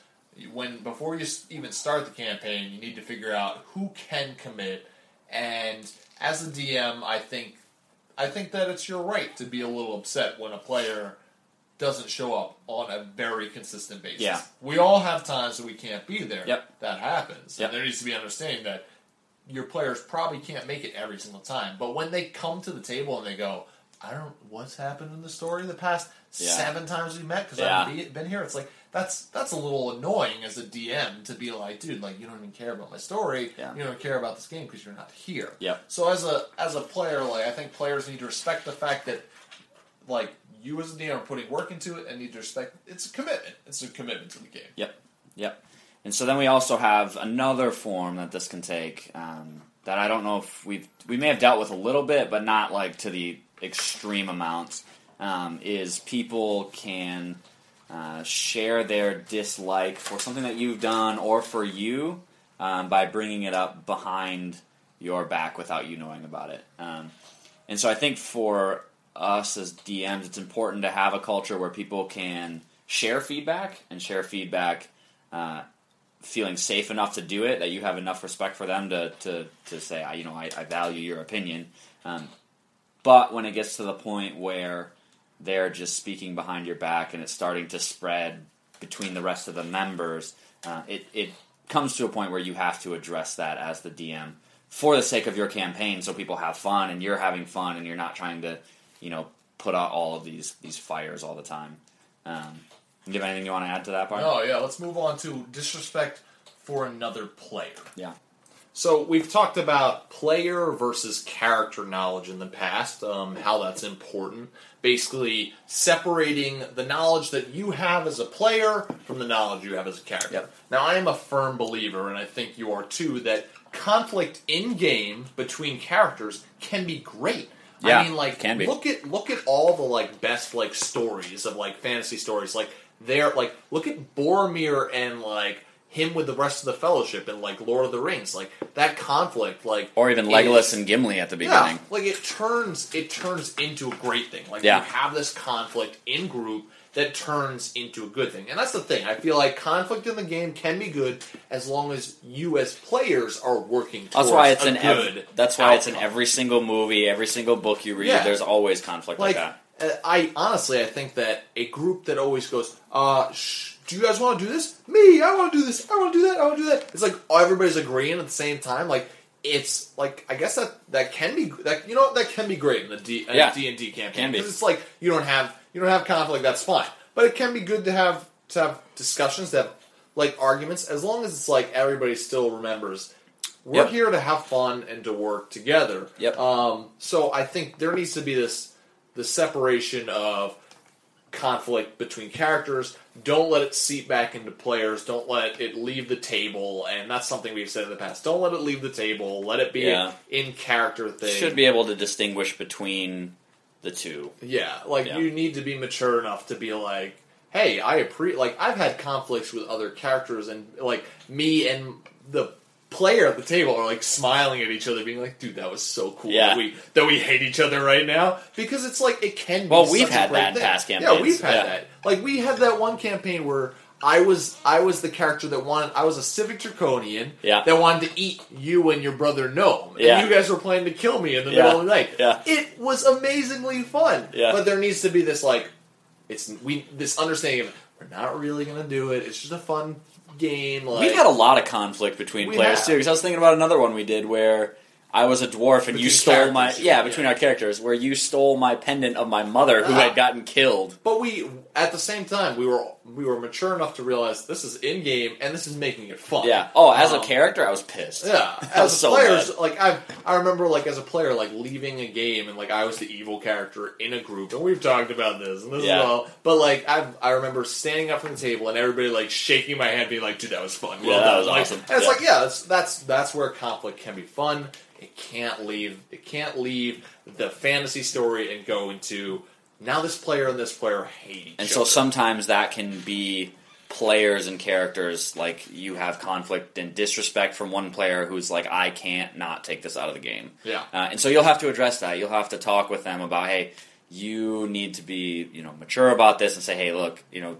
when before you even start the campaign, you need to figure out who can commit. And as a DM, I think I think that it's your right to be a little upset when a player doesn't show up on a very consistent basis. Yeah. We all have times that we can't be there. Yep. That happens. Yep. And there needs to be an understanding that your players probably can't make it every single time. But when they come to the table and they go, I don't what's happened in the story the past Yeah. seven times we met because Yeah. I've been here. It's like that's that's a little annoying as a DM to be like, dude, like you don't even care about my story. Yeah. You don't care about this game because you're not here. Yep. So as a as a player, like I think players need to respect the fact that like you as a DM are putting work into it and need to respect it's a commitment. It's a commitment to the game. Yep. Yep. And so then we also have another form that this can take um, that I don't know if we've we may have dealt with a little bit, but not like to the extreme amounts. Um, is people can uh, share their dislike for something that you've done or for you um, by bringing it up behind your back without you knowing about it. Um, and so I think for us as DMs, it's important to have a culture where people can share feedback and share feedback uh, feeling safe enough to do it, that you have enough respect for them to, to, to say, "I- you know, I, I value your opinion. Um, but when it gets to the point where they're just speaking behind your back and it's starting to spread between the rest of the members, uh, it, it comes to a point where you have to address that as the DM for the sake of your campaign so people have fun and you're having fun and you're not trying to, you know, put out all of these, these fires all the time. Um, do you have anything you want to add to that part? Oh yeah, let's move on to disrespect for another player. Yeah. So we've talked about player versus character knowledge in the past, um, how that's important. Basically, separating the knowledge that you have as a player from the knowledge you have as a character. Yep. Now, I am a firm believer, and I think you are too, that conflict in game between characters can be great. Yeah, I mean, like, can be. look at look at all the like best like stories of like fantasy stories. Like, they're like look at Boromir and like him with the rest of the Fellowship and like Lord of the Rings. Like that conflict, like Or even Legolas and Gimli at the yeah, beginning. like it turns it turns into a great thing. Like Yeah. you have this conflict in group that turns into a good thing, and that's the thing. I feel like conflict in the game can be good as long as you as players are working. Towards That's why it's a in good. ev- that's why it's in every single movie, every single book you read. Yeah. There's always conflict like, like that. uh, I honestly I think that a group that always goes, uh, sh- do you guys want to do this? Me, I want to do this. I want to do that. I want to do that. It's like everybody's agreeing at the same time. Like it's like I guess that that can be that you know that can be great in the D in Yeah. D and D campaign Can be. because it's like you don't have you don't have conflict. That's fine, but it can be good to have to have discussions, to have like arguments, as long as it's like everybody still remembers. We're Yep. here to have fun and to work together. Yep. Um, so I think there needs to be this the separation of conflict between characters. Don't let it seep back into players. Don't let it leave the table. And that's something we've said in the past. Don't let it leave the table. Let it be Yeah. in character thing. Should be able to distinguish between the two. Yeah, like Yeah. you need to be mature enough to be like, hey, I appreciate. Like I've had conflicts with other characters, and like me and the player at the table are like smiling at each other, being like, dude, that was so cool Yeah. that we that we hate each other right now because it's like it can. be Well, we've had that thing. past Yeah, we've had Yeah. that. Like we had that one campaign where. I was I was the character that wanted I was a civic draconian Yeah. that wanted to eat you and your brother gnome and Yeah. you guys were planning to kill me in the Yeah. middle of the night. Yeah. It was amazingly fun. Yeah. But there needs to be this like it's we this understanding of we're not really gonna do it. It's just a fun game. Like We've had a lot of conflict between We players have. too. Because I was thinking about another one we did where I was a dwarf and you stole my yeah yeah. between our characters where you stole my pendant of my mother who Ah. had gotten killed. But we, at the same time, we were we were mature enough to realize this is in game and this is making it fun. Yeah. Oh, as a Um, character, I was pissed. Yeah, (laughs) as so players, mad. like I, I remember like as a player, like leaving a game and like I was the evil character in a group, and we've talked about this and this Yeah. is all. But like I, I remember standing up from the table and everybody like shaking my hand, being like, "Dude, that was fun." Well Yeah, that done." was Like, awesome. And it's Yeah. like, yeah, that's that's that's where conflict can be fun. It can't leave. It can't leave the fantasy story and go into now this player and this player hate each And other. so sometimes that can be players and characters like you have conflict and disrespect from one player who's like I can't not take this out of the game. Yeah. Uh, and so you'll have to address that. You'll have to talk with them about hey, you need to be you know mature about this and say hey look you know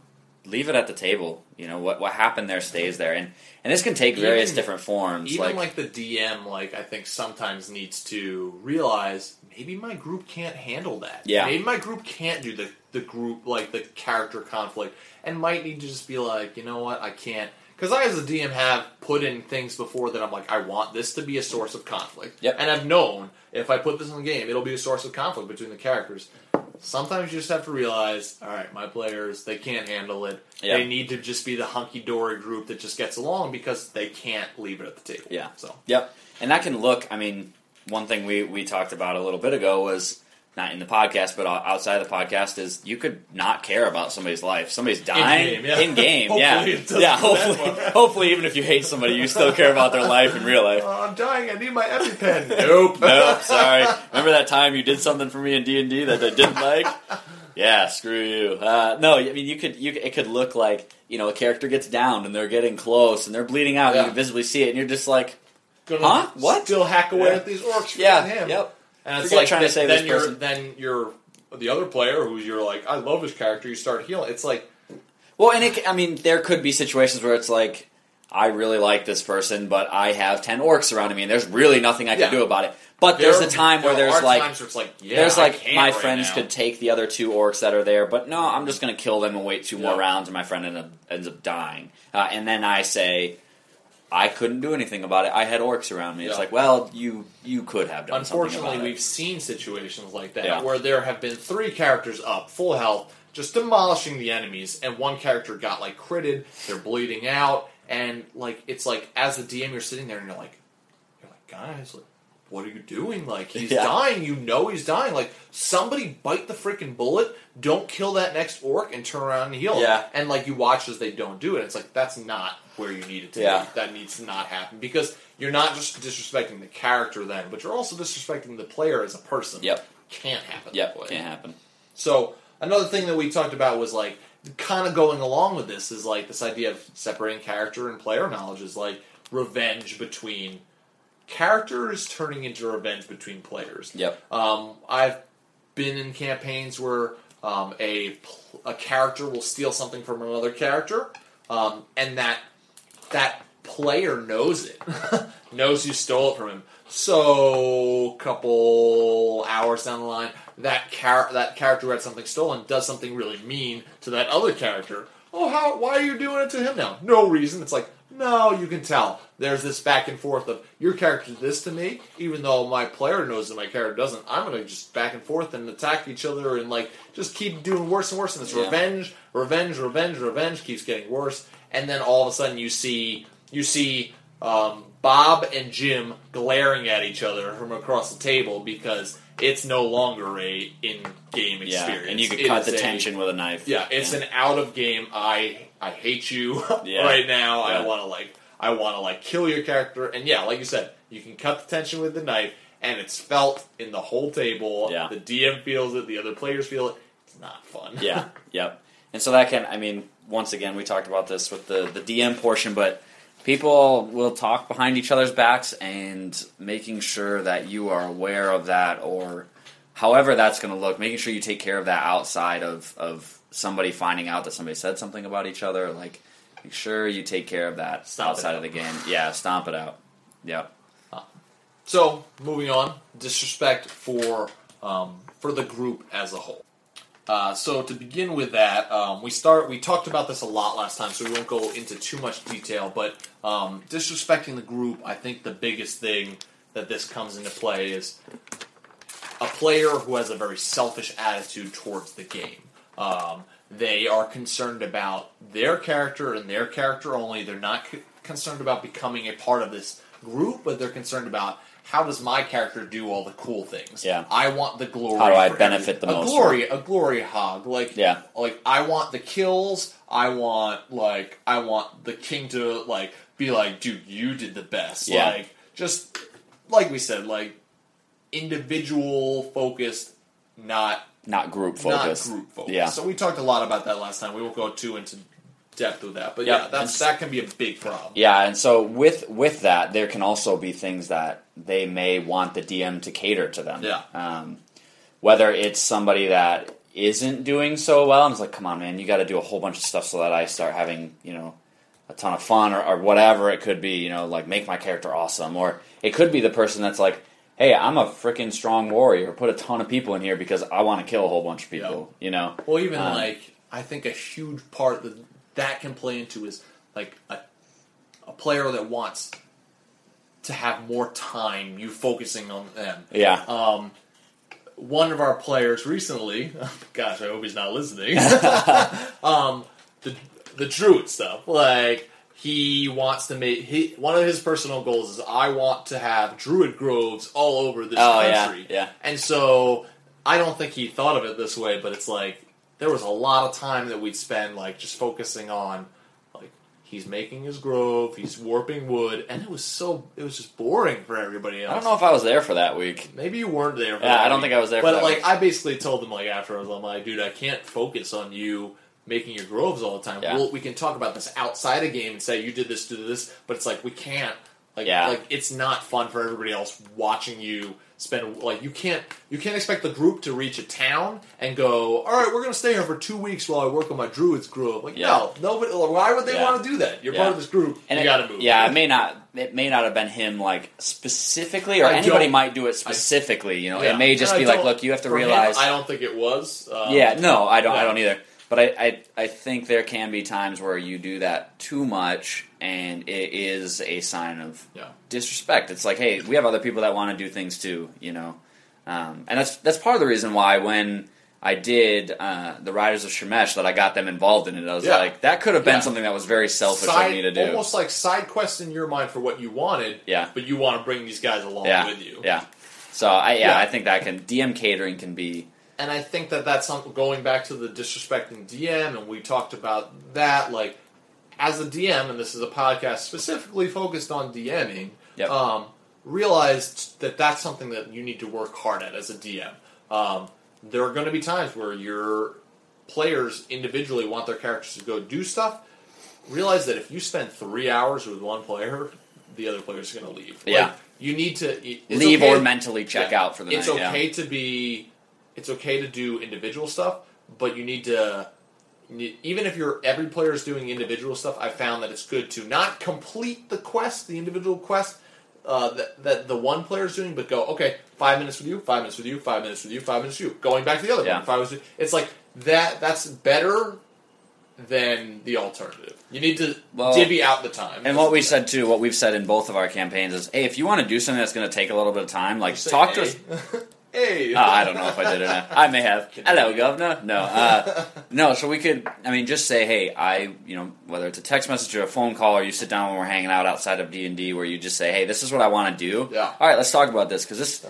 leave it at the table. You know what what happened there stays there and and this can take various Even- different forms. even like, like, the DM, like I think sometimes needs to realize maybe my group can't handle that. Yeah. maybe my group can't do the the group like the character conflict, and might need to just be like, you know what, I can't. Because I, as a DM, have put in things before that I'm like, I want this to be a source of conflict. Yep. And I've known if I put this in the game, it'll be a source of conflict between the characters. Sometimes you just have to realize, all right, my players, they can't handle it. Yeah. They need to just be the hunky dory group that just gets along because they can't leave it at the table. Yeah. So Yep. And that can look, I mean, one thing we, we talked about a little bit ago was not in the podcast, but outside of the podcast is you could not care about somebody's life. Somebody's dying game, yeah. in game. (laughs) Hopefully yeah. it yeah. that Hopefully, hopefully, even if you hate somebody, you still care about their life in real life. Oh, I'm dying. I need my EpiPen. (laughs) nope. Nope, sorry. Remember that time you did something for me in D and D that I didn't like? Yeah, screw you. Uh, no, I mean you could. You it could look like you know a character gets down and they're getting close and they're bleeding out. and You can visibly see it, and you're just like, Huh? What? Still hack away Yeah. at these orcs. yeah, him. yep. And it's Forget like trying to save then this you're person. then you're the other player who's you're like, I love this character. You start healing. It's like Well, and it, I mean, there could be situations where it's like, I really like this person, but I have ten orcs surrounding me, and there's really nothing I can Yeah. do about it. But there's a time where there there's are like, times where it's like yeah, there's I like can't my right friends now. could take the other two orcs that are there, but no, I'm just going to kill them and wait two more Yeah. rounds, and my friend end up, ends up dying. Uh, and then I say, I couldn't do anything about it. I had orcs around me. It's like, well, you you could have done something Unfortunately, we've it. seen situations like that Yeah. where there have been three characters up, full health, just demolishing the enemies, and one character got like critted. They're bleeding out, and like it's like as a DM, you're sitting there and you're like, you're like, guys, like, what are you doing? Like he's (laughs) Yeah. dying. You know he's dying. Like somebody bite the freaking bullet. Don't kill that next orc and turn around and heal. Yeah. And like you watch as they don't do it. It's like that's not where you need it to Yeah. be. That needs to not happen because you're not just disrespecting the character then, but you're also disrespecting the player as a person. Yep. Can't happen. Yep, that way. can't happen. So another thing that we talked about was like kind of going along with this is like this idea of separating character and player knowledge is like revenge between characters turning into revenge between players. Yep. Um, I've been in campaigns where um, a a character will steal something from another character, um, and that that player knows it, (laughs) knows you stole it from him. So, couple hours down the line, that char- that character who had something stolen does something really mean to that other character. Oh, how? Why are you doing it to him now? No reason. It's like no, you can tell. There's this back and forth of your character did this to me, even though my player knows that my character doesn't. I'm gonna just back and forth and attack each other and like just keep doing worse and worse. And this Yeah. revenge, revenge, revenge, revenge keeps getting worse. And then all of a sudden you see you see um, Bob and Jim glaring at each other from across the table because it's no longer a in-game experience. Yeah, and you could It cut the a- tension with a knife. yeah, it's an out of game. I I hate you (laughs) Yeah. right now. I want to like I want to like kill your character. And yeah, like you said, you can cut the tension with the knife, and it's felt in the whole table. Yeah. The DM feels it. The other players feel it. It's not fun. yeah, (laughs) yep. And so that can, I mean, once again, we talked about this with the the DM portion, but people will talk behind each other's backs, and making sure that you are aware of that, or however that's going to look, making sure you take care of that outside of of somebody finding out that somebody said something about each other, like. Make sure you take care of that Stomp outside of the game. Yeah, stomp it out. Yep. So moving on, disrespect for um, for the group as a whole. Uh, so to begin with that, um, we start. We talked about this a lot last time, so we won't go into too much detail. But um, disrespecting the group, I think the biggest thing that this comes into play is a player who has a very selfish attitude towards the game. Um, they are concerned about their character and their character only. They're not c- concerned about becoming a part of this group, but they're concerned about how does my character do all the cool things. Yeah. I want the glory. How do I benefit every- the a most Glory, a glory hog. Like Yeah. like I want the kills. I want like I want the king to like be like, dude, you did the best. Yeah. Like just like we said, like individual focused, not Not group focus. not group focused. Yeah. So we talked a lot about that last time. We won't go too into depth with that, but Yep. yeah, that's that can be a big problem. Yeah, and so with with that, there can also be things that they may want the DM to cater to them. Yeah. Um, whether it's somebody that isn't doing so well, and it's like, come on, man, you got to do a whole bunch of stuff so that I start having, you know, a ton of fun, or, or whatever it could be. You know, like make my character awesome, or it could be the person that's like, hey, I'm a freaking strong warrior. Put a ton of people in here because I want to kill a whole bunch of people. You know. Well, even Um, like I think a huge part that that can play into is like a a player that wants to have more time. You focusing on them. Yeah. Um, one of our players recently, (laughs) gosh, I hope he's not listening. (laughs) (laughs) um, the the druid stuff, like he wants to make he one of his personal goals is I want to have druid groves all over this Oh, yeah, country. yeah. And so I don't think he thought of it this way, but it's like there was a lot of time that we'd spend like just focusing on like he's making his grove, he's warping wood, and it was so it was just boring for everybody else. I don't know if I was there for that week. Maybe you weren't there. For Yeah, I don't week. think I was there for But like, week. I basically told them like afterwards, I'm like, dude, I can't focus on you making your groves all the time. Yeah. We'll, we can talk about this outside a game and say you did this, do this, but it's like we can't. Like, Yeah. like it's not fun for everybody else watching you spend. Like, you can't you can't expect the group to reach a town and go, all right, we're gonna stay here for two weeks while I work on my druid's grove. Like, Yeah. no, nobody. Why would they Yeah. want to do that? You're Yeah. part of this group. And you got to move. Yeah, it may not. It may not have been him like specifically, or I anybody might do it specifically. you know, it may just be like, look, you have to for him, realize. I don't think it was. Um, yeah, no, I don't. I don't either. But I, I, I think there can be times where you do that too much, and it is a sign of Yeah. disrespect. It's like, hey, we have other people that want to do things too, you know, um, and that's that's part of the reason why when I did uh, the Riders of Shemesh that I got them involved in it. I was Yeah. like, that could have been Yeah. something that was very selfish side, of me to do. Almost like side quests in your mind for what you wanted. Yeah. But you want to bring these guys along yeah, with you. yeah. So I yeah, Yeah. I think that can DM catering can be And I think that that's something going back to the disrespecting DM, and we talked about that. Like, as a DM, and this is a podcast specifically focused on DMing, Yep. um, realized that that's something that you need to work hard at as a DM. Um, there are going to be times where your players individually want their characters to go do stuff. Realize that if you spend three hours with one player, the other player's going to leave. Yeah. Like, you need to leave okay- or mentally check yeah. out for the it's night. yeah. okay to be it's okay to do individual stuff but you need to even if you're every player is doing individual stuff i found that it's good to not complete the quest the individual quest uh, that, that the one player is doing but go okay five minutes with you five minutes with you five minutes with you five minutes with you going back to the other Yeah. one five minutes it's like that that's better than the alternative you need to Well, divvy out the time And what we said too, what we've said in both of our campaigns is, hey, if you want to do something that's going to take a little bit of time, like talk to us. (laughs) hey Oh, I don't know if I did or not. I may have. (laughs) Hello, governor. No, uh, no. So we could, I mean, just say, hey, I, you know, whether it's a text message or a phone call, or you sit down when we're hanging out outside of D and D, where you just say, hey, this is what I want to do. Yeah. All right, let's talk about this because this.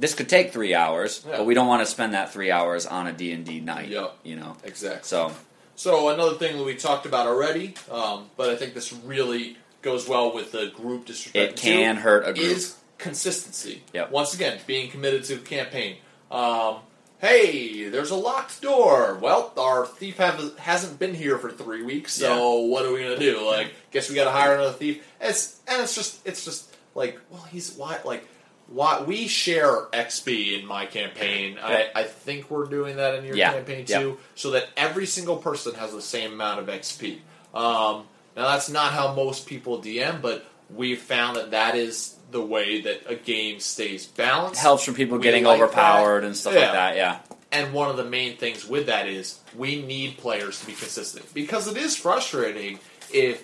This could take three hours, Yeah. but we don't want to spend that three hours on a D and D night. Yep. You know, exactly so So another thing that we talked about already, um, but I think this really goes well with the group disrespect. it can hurt a group. Is consistency. Yep. Once again, being committed to the campaign. Um, hey, there's a locked door. Well, our thief have, hasn't been here for three weeks, so what are we gonna do? Like, guess we got to hire another thief. It's and it's just it's just like, well, he's why like. Why we share XP in my campaign? I, I think we're doing that in your Yeah. campaign Yep. too, so that every single person has the same amount of XP. Um, now that's not how most people DM, but we've found that that is the way that a game stays balanced. helps from people We getting like overpowered that. and stuff Yeah. like that. Yeah. And one of the main things with that is we need players to be consistent because it is frustrating if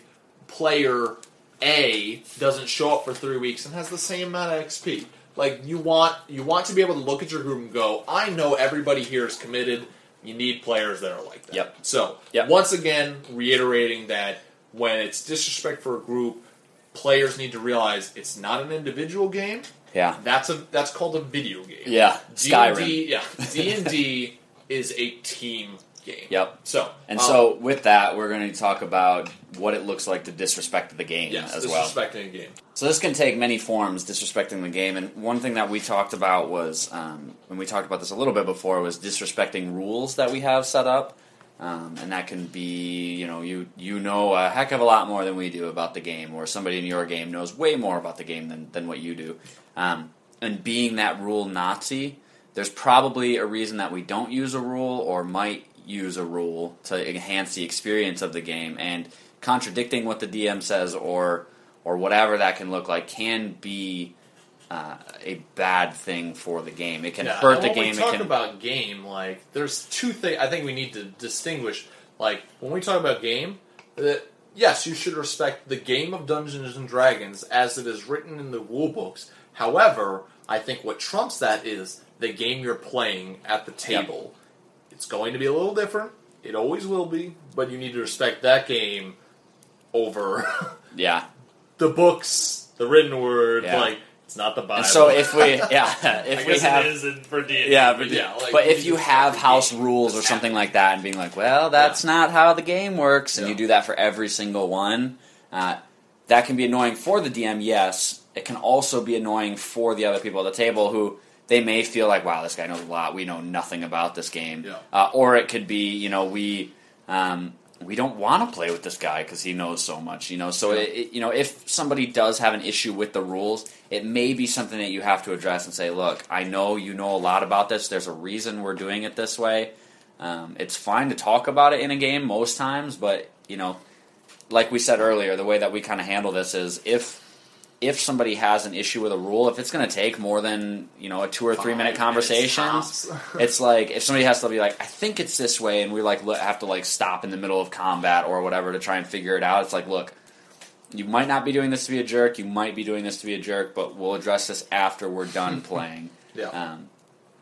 player A doesn't show up for three weeks and has the same amount of XP. Like you want you want to be able to look at your group and go, I know everybody here is committed. You need players that are like that. Yep. So Yep. once again, reiterating that when it's disrespect for a group, players need to realize it's not an individual game. Yeah. That's a that's called a video game. Yeah. Skyrim. D&D, yeah. D and D (laughs) is a team game. Yep. So And um, so with that, we're going to talk about what it looks like to disrespect the game yes, as well. disrespecting a game. So this can take many forms, disrespecting the game. And one thing that we talked about was, um, when we talked about this a little bit before, was disrespecting rules that we have set up. Um, and that can be, you know, you you know a heck of a lot more than we do about the game, or somebody in your game knows way more about the game than, than what you do. Um, and being that rule Nazi, there's probably a reason that we don't use a rule or might use a rule to enhance the experience of the game. And contradicting what the DM says or or whatever that can look like can be uh, a bad thing for the game. It can Yeah, hurt the when game. When we It talk can, about game, like there's two things I think we need to distinguish. Like when we talk about game, that yes, you should respect the game of Dungeons and Dragons as it is written in the rule books. However, I think what trumps that is the game you're playing at the table. It's going to be a little different. It always will be, but you need to respect that game over yeah. (laughs) the books, the written word. Yeah. Like it's not the Bible. And so if we (laughs) yeah I if we guess have it is in- for D&D, Yeah, but yeah, like, but if you have house rules or something like that, and being like, well, that's not how the game works, and you do that for every single one, uh, that can be annoying for the DM. Yes, it can also be annoying for the other people at the table who they may feel like, wow, this guy knows a lot. We know nothing about this game. Yeah. Uh, or it could be, you know, we. Um, we don't want to play with this guy because he knows so much, you know. So, Yeah. it, you know, if somebody does have an issue with the rules, it may be something that you have to address and say, "Look, I know you know a lot about this. There's a reason we're doing it this way. Um, it's fine to talk about it in a game most times, but you know, like we said earlier, the way that we kind of handle this is if if somebody has an issue with a rule, if it's going to take more than you know a two or three minute conversation, (laughs) it's like if somebody has to be like, I think it's this way, and we like have to like stop in the middle of combat or whatever to try and figure it out. It's like, look, you might not be doing this to be a jerk, you might be doing this to be a jerk, but we'll address this after we're done (laughs) playing. Yeah. Um,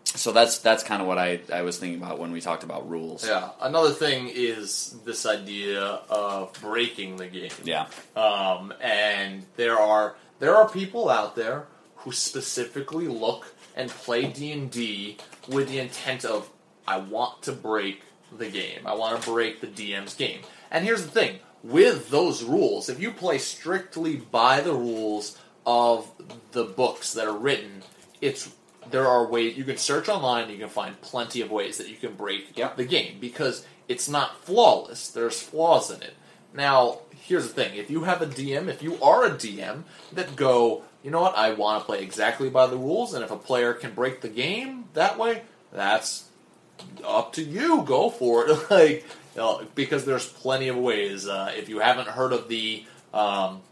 so that's that's kind of what I, I was thinking about when we talked about rules. Yeah. Another thing is this idea of breaking the game. Yeah. Um, and there are there are people out there who specifically look and play D and D with the intent of I want to break the game. I want to break the DM's game. And here's the thing: with those rules, if you play strictly by the rules of the books that are written, it's there are ways you can search online. You can find plenty of ways that you can break Yep. the game because it's not flawless. There's flaws in it. Now, here's the thing: if you have a DM, if you are a DM that go, you know what, I want to play exactly by the rules, and if a player can break the game that way, that's up to you. Go for it, (laughs) like you know, because there's plenty of ways. Uh, if you haven't heard of the um,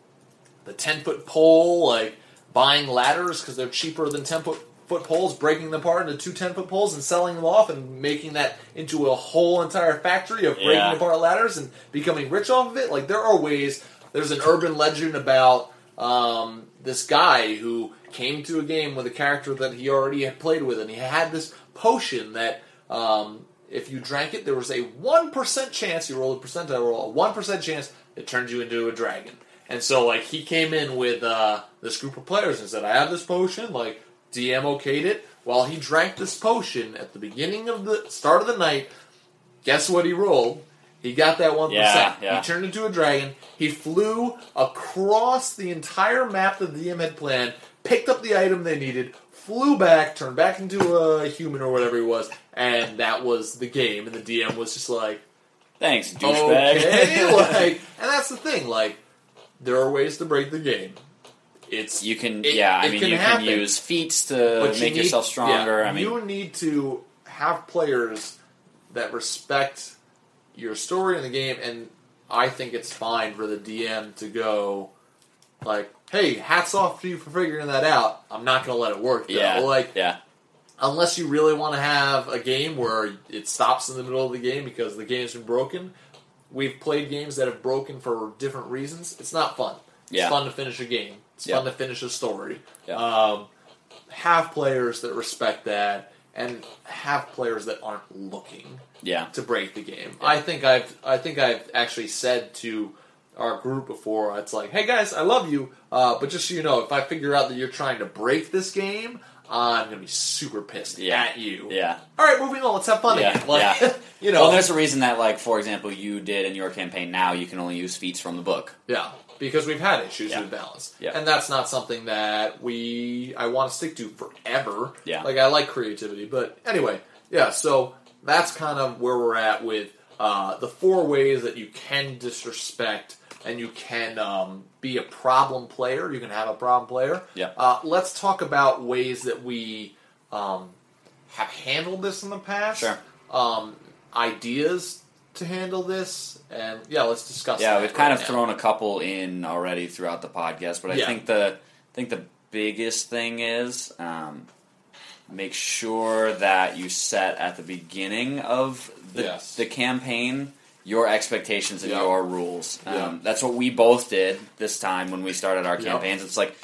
the ten foot pole, like buying ladders because they're cheaper than ten foot foot poles, breaking them apart into two 10 foot poles and selling them off and making that into a whole entire factory of breaking Yeah. apart ladders and becoming rich off of it. Like there are ways. There's an urban legend about um, this guy who came to a game with a character that he already had played with, and he had this potion that um, if you drank it, there was a one percent chance. You roll a percentile roll, a one percent chance it turns you into a dragon. And so, like, he came in with uh, this group of players and said, "I have this potion." Like, DM okayed it. While he drank this potion at the beginning of the start of the night, guess what he rolled? He got that one Yeah, yeah. He turned into a dragon. He flew across the entire map that the DM had planned, picked up the item they needed, flew back, turned back into a human or whatever he was, and that was the game. And the DM was just like, Thanks, douchebag. okay, (laughs) like, and that's the thing. Like, there are ways to break the game. It's you can, it- yeah. I mean, can you happen. can use feats to you make need- yourself stronger. yeah, I mean, you need to have players that respect your story in the game, and I think it's fine for the DM to go like, "Hey, hats off to you for figuring that out. I'm not going to let it work." Though. yeah, like yeah, unless you really want to have a game where it stops in the middle of the game because the game's been broken. We've played games that have broken for different reasons. It's not fun. Yeah. It's fun to finish a game. It's Yeah. fun to finish a story. Yeah. Um, have players that respect that, and have players that aren't looking Yeah. to break the game. I think I've I think I've actually said to our group before, it's like, hey guys, I love you, uh, but just so you know, if I figure out that you're trying to break this game, I'm gonna be super pissed Yeah. at you. Yeah. All right, moving on. Let's have fun Yeah, again. Like, yeah. (laughs) you know, Well, there's a reason that, like, for example, you did in your campaign. Now you can only use feats from the book. Yeah, because we've had issues Yeah. with balance, Yeah. and that's not something that we I want to stick to forever. Yeah. like I like creativity, but anyway, yeah. So that's kind of where we're at with uh, the four ways that you can disrespect and you can um, be a problem player. You can have a problem player. Yeah. Uh, let's talk about ways that we um, have handled this in the past. Sure. Um, ideas to handle this, and yeah, let's discuss. Yeah, we've kind right of now. thrown a couple in already throughout the podcast, but I Yeah. think the I think the biggest thing is um, make sure that you set at the beginning of the, Yes. the campaign your expectations and Yeah. your rules. Um. That's what we both did this time when we started our campaigns. It's like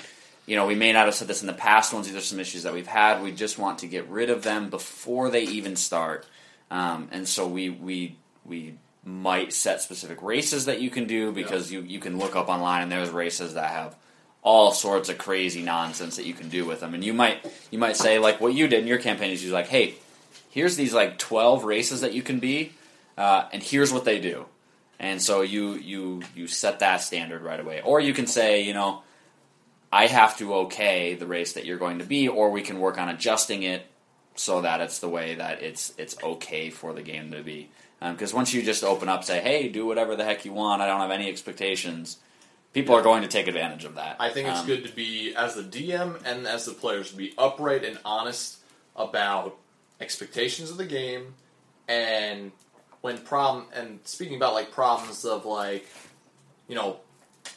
you know, we may not have said this in the past ones. These are some issues that we've had. We just want to get rid of them before they even start. Um, and so we we we might set specific races that you can do because you you can look up online and there's races that have all sorts of crazy nonsense that you can do with them. And you might you might say like what you did in your campaign is you're like, hey, here's these like twelve races that you can be, uh, and here's what they do. And so you you you set that standard right away. Or you can say, you know, I have to okay the race that you're going to be, or we can work on adjusting it so that it's the way that it's it's okay for the game to be. Because once you just open up, say, "Hey, do whatever the heck you want. I don't have any expectations," people are going to take advantage of that. I think it's Um, good to be as the DM and as the players to be upright and honest about expectations of the game and when problem and speaking about like problems of like you know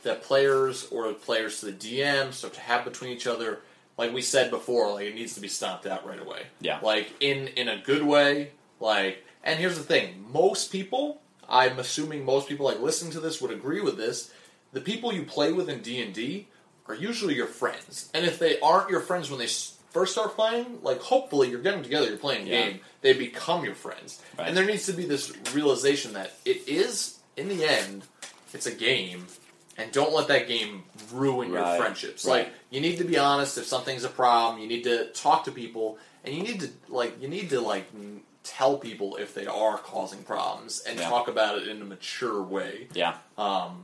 that players or players to the DM start to have between each other like we said before like it needs to be stomped out right away Yeah. like in in a good way like and here's the thing. Most people i'm assuming most people like listening to this would agree with this the people you play with in d&d are usually your friends. And if they aren't your friends when they first start playing like hopefully you're getting together you're playing a Yeah. game they become your friends. Right. and there needs to be this realization that it is in the end it's a game. And don't let that game ruin your friendships. Right. like you need to be honest if something's a problem. You need to talk to people. And you need to like you need to like tell people if they are causing problems and Yeah. talk about it in a mature way yeah, um,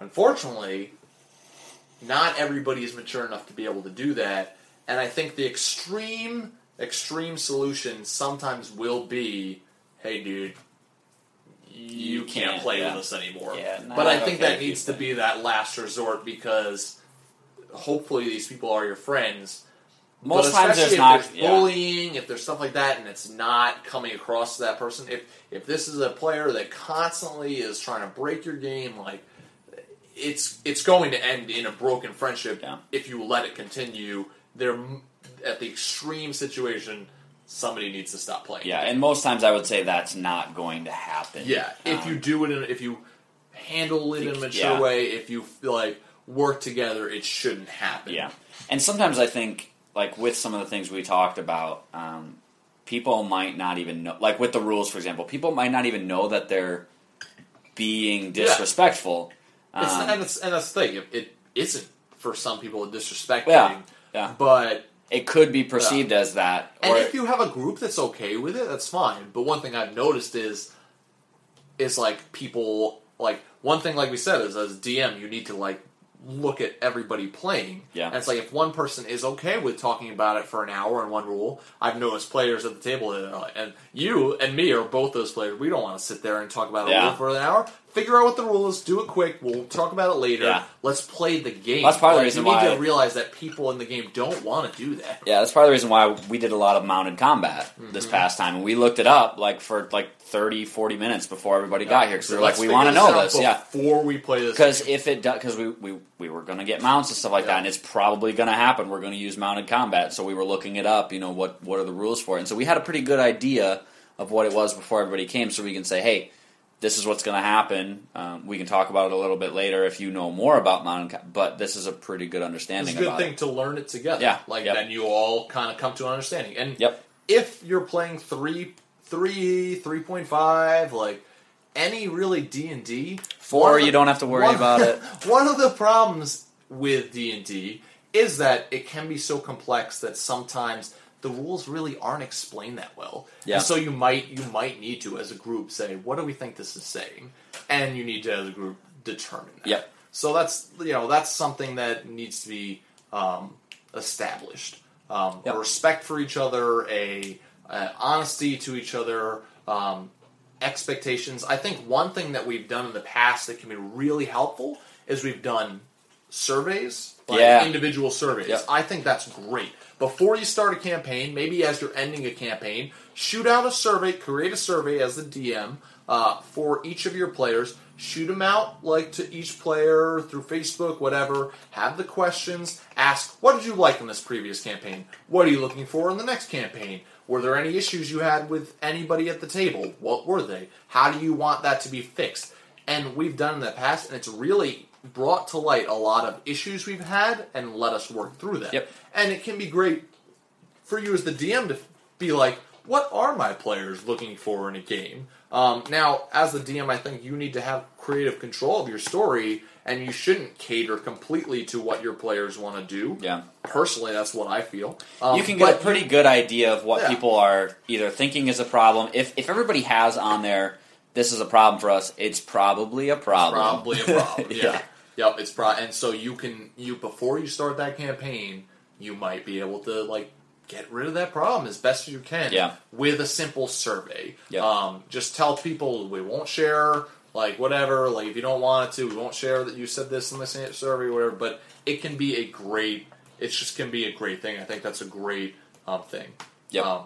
unfortunately not everybody is mature enough to be able to do that and i think the extreme extreme solution sometimes will be hey dude you, You can't, can't, play yeah. with us anymore Yeah, but i think okay that needs to be that last resort because hopefully these people are your friends most times there's if not. there's yeah. bullying, if there's stuff like that, and it's not coming across to that person. If if this is a player that constantly is trying to break your game, like it's it's going to end in a broken friendship Yeah. if you let it continue. They're at the extreme situation. Somebody needs to stop playing. Yeah, and most times I would say that's not going to happen. Yeah, if Um, you do it, in, if you handle it in a mature Yeah. way, if you like work together, it shouldn't happen. Yeah, and sometimes I think, like with some of the things we talked about, um, people might not even know. Like with the rules, for example, people might not even know that they're being disrespectful. It's, Um, and it's and that's the thing. It, it isn't for some people to disrespect Yeah, thing, yeah. but it could be perceived as that. and or- if you have a group that's okay with it, that's fine. But one thing I've noticed is is like people like one thing like we said is as DM you need to like look at everybody playing. Yeah. And it's like if one person is okay with talking about it for an hour and one rule, I've noticed players at the table that are like, and you and me are both those players. We don't want to sit there and talk about a Yeah. rule for an hour. Figure out what the rule is, do it quick. We'll talk about it later. Yeah. Let's play the game. That's part of the Like, reason you need to realize that people in the game don't want to do that. Yeah, that's part of the reason why we did a lot of mounted combat this Mm-hmm. past time. And we looked it up like for like 30, 40 minutes before everybody got here because we were like, Let's we figure want to know out this. Yeah. Before we play this. Because if it does, because we, we, we were going to get mounts and stuff like Yeah. that, and it's probably going to happen. We're going to use mounted combat. So we were looking it up, you know, what, what are the rules for it? And so we had a pretty good idea of what it was before everybody came, so we can say, hey, this is what's going to happen. Um, we can talk about it a little bit later if you know more about Mountain, but this is a pretty good understanding. It's a good thing it. to learn it together. Yeah, like yep. then you all kind of come to an understanding. And Yep. if you're playing three, three, three point five, like any really D and D, Four, you don't have to worry about it. (laughs) One of the problems with D and D is that it can be so complex that sometimes the rules really aren't explained that well. Yeah. And so you might you might need to as a group say, what do we think this is saying? And you need to as a group determine that. Yep. So that's you know that's something that needs to be um, established. Um, Yep. A respect for each other, a, a honesty to each other, um, expectations. I think one thing that we've done in the past that can be really helpful is we've done surveys, like Yeah. individual surveys. Yep. I think that's great. Before you start a campaign, maybe as you're ending a campaign, shoot out a survey, create a survey as the DM uh, for each of your players. Shoot them out like to each player through Facebook, whatever. Have the questions. Ask, what did you like in this previous campaign? What are you looking for in the next campaign? Were there any issues you had with anybody at the table? What were they? How do you want that to be fixed? And we've done in the past, and it's really brought to light a lot of issues we've had and let us work through them. Yep. And it can be great for you as the DM to be like, what are my players looking for in a game? Um, now, as the DM, I think you need to have creative control of your story, and you shouldn't cater completely to what your players want to do. Yeah. Personally, that's what I feel. Um, you can get a pretty good idea of what Yeah. people are either thinking is a problem. If if everybody has on there, this is a problem for us. It's probably a problem. Probably a problem. (laughs) yeah. Yeah. Yep. It's pro. And so you can you before you start that campaign, you might be able to like get rid of that problem as best as you can. Yeah. With a simple survey. Yep. Um, just tell people we won't share like whatever. Like if you don't want it to, we won't share that you said this in the sa- survey or whatever. But it can be a great. It just can be a great thing. I think that's a great um, thing. Yep. Um,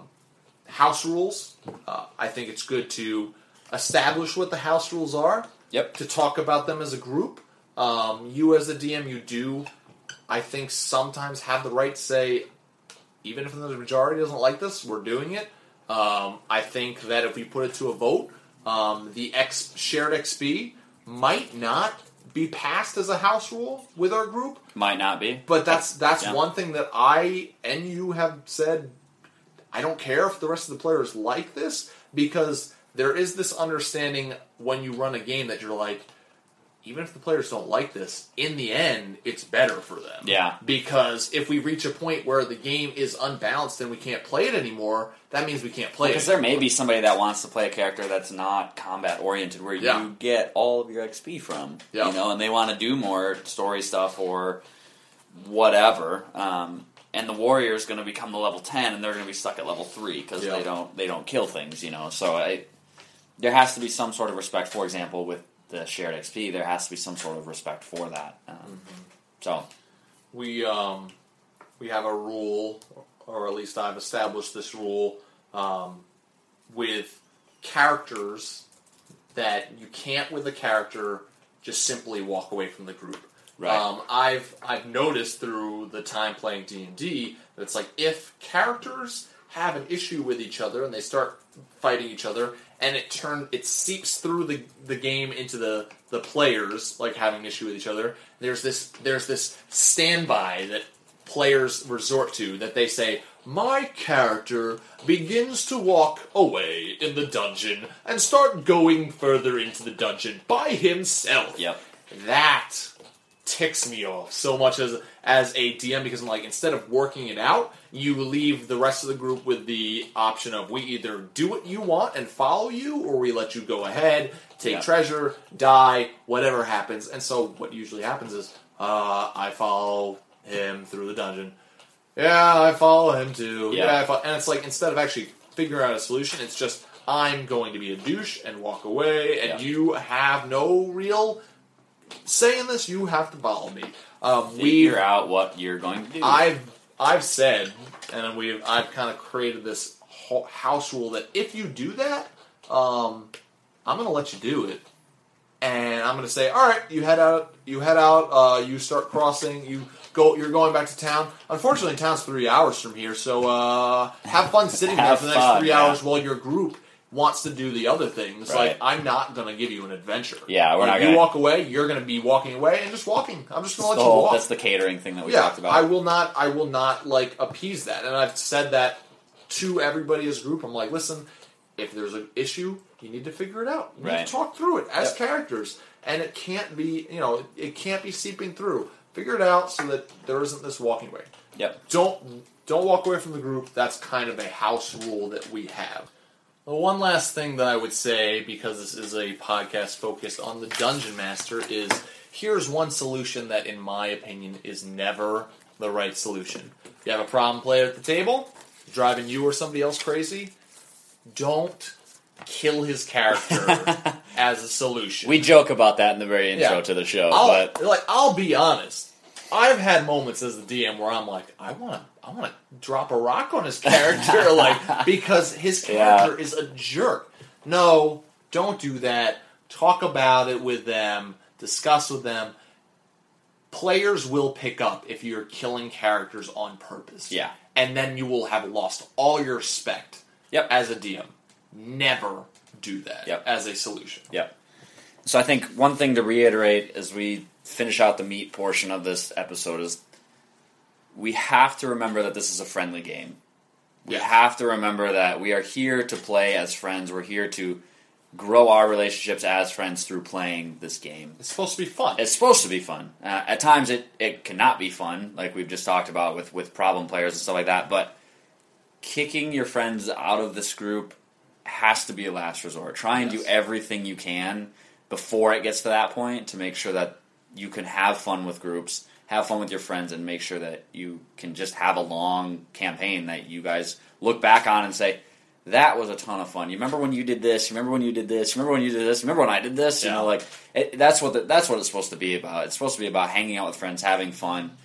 house rules. Uh, I think it's good to establish what the house rules are Yep. to talk about them as a group. Um, you as a DM, you do, I think, sometimes have the right to say, even if the majority doesn't like this, we're doing it. Um, I think that if we put it to a vote, um, the X shared XP might not be passed as a house rule with our group. Might not be. But that's that's Yeah. one thing that I and you have said. I don't care if the rest of the players like this because there is this understanding when you run a game that you're like, even if the players don't like this, in the end, it's better for them. Yeah. Because if we reach a point where the game is unbalanced and we can't play it anymore, that means we can't play Because it. Because there may be somebody that wants to play a character that's not combat oriented, where Yeah. you get all of your XP from, Yeah. you know, and they want to do more story stuff or whatever. Um, and the warrior is going to become the level ten, and they're going to be stuck at level three because Yeah. they don't they don't kill things, you know. So I, there has to be some sort of respect. For example, with the shared XP, there has to be some sort of respect for that. Um, Mm-hmm. So we um, we have a rule, or at least I've established this rule um, with characters that you can't with a character just simply walk away from the group. Right. Um, I've I've noticed through the time playing D and D that it's like if characters have an issue with each other and they start fighting each other and it turn it seeps through the, the game into the, the players like having an issue with each other. There's this there's this standby that players resort to that they say my character begins to walk away in the dungeon and start going further into the dungeon by himself. Yep. That ticks me off so much as as a DM because I'm like instead of working it out, you leave the rest of the group with the option of we either do what you want and follow you, or we let you go ahead, take Yeah. treasure, die, whatever happens. And so what usually happens is uh, I follow him through the dungeon. Yeah, I follow him too. Yeah. Yeah, I follow, and it's like instead of actually figuring out a solution, it's just I'm going to be a douche and walk away, and Yeah. you have no real say in this. You have to follow me. Um, we figure out what you're going to do. I've I've said, and we've I've kind of created this ho- house rule that if you do that, um, I'm going to let you do it, and I'm going to say, all right, you head out, you head out, uh, you start crossing, you go, you're going back to town. Unfortunately, town's three hours from here, so uh, have fun sitting there for the next fun, three yeah. hours while your group wants to do the other things. Right. Like I'm not going to give you an adventure. Yeah, we're Like, not You gonna- walk away. You're going to be walking away and just walking. I'm just going to let you walk. that's the catering thing that we yeah, talked about. I will not. I will not like appease that, and I've said that to everybody as a group. I'm like, listen, if there's an issue, you need to figure it out. You need to talk through it as Yep. characters, and it can't be, you know, it can't be seeping through. Figure it out so that there isn't this walking away. Yep. Don't don't walk away from the group. That's kind of a house rule that we have. One last thing that I would say, because this is a podcast focused on the Dungeon Master, is here's one solution that, in my opinion, is never the right solution. You have a problem player at the table, driving you or somebody else crazy, don't kill his character (laughs) as a solution. We joke about that in the very intro Yeah. to the show, I'll, but like I'll be honest. I've had moments as the DM where I'm like, I want to, I want to drop a rock on his character, (laughs) like because his Yeah. character is a jerk. No, don't do that. Talk about it with them. Discuss with them. Players will pick up if you're killing characters on purpose. Yeah. and then you will have lost all your respect. Yep. as a DM, never do that. Yep. as a solution. Yep. So I think one thing to reiterate as we finish out the meat portion of this episode is we have to remember that this is a friendly game. We Yeah. have to remember that we are here to play as friends. We're here to grow our relationships as friends through playing this game. It's supposed to be fun. It's supposed to be fun. Uh, at times, it, it cannot be fun, like we've just talked about with, with problem players and stuff like that. But kicking your friends out of this group has to be a last resort. Try and Yes. do everything you can before it gets to that point to make sure that you can have fun with groups, have fun with your friends, and make sure that you can just have a long campaign that you guys look back on and say, that was a ton of fun. You remember when you did this? You remember when you did this? You remember when you did this? Remember when I did this? You know, like it, that's what the, that's what it's supposed to be about. It's supposed to be about hanging out with friends, having fun,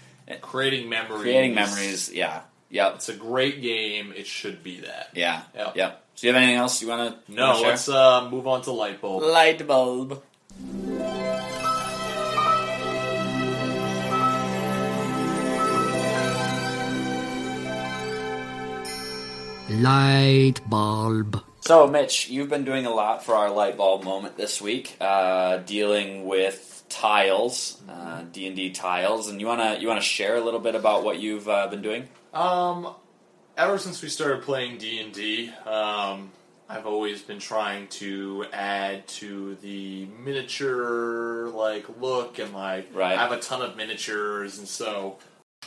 creating memories. creating memories. Yeah, yep, It's a great game. It should be that. yeah, Yep. yep. So you have anything else you want to? No, let's uh, move on to light bulb. light bulb. Light bulb. So, Mitch, you've been doing a lot for our light bulb moment this week, uh, dealing with tiles, uh, D and D tiles, and you wanna you wanna share a little bit about what you've uh, been doing? Um, ever since we started playing D and D, um, I've always been trying to add to the miniature like look and like Right. I have a ton of miniatures, and so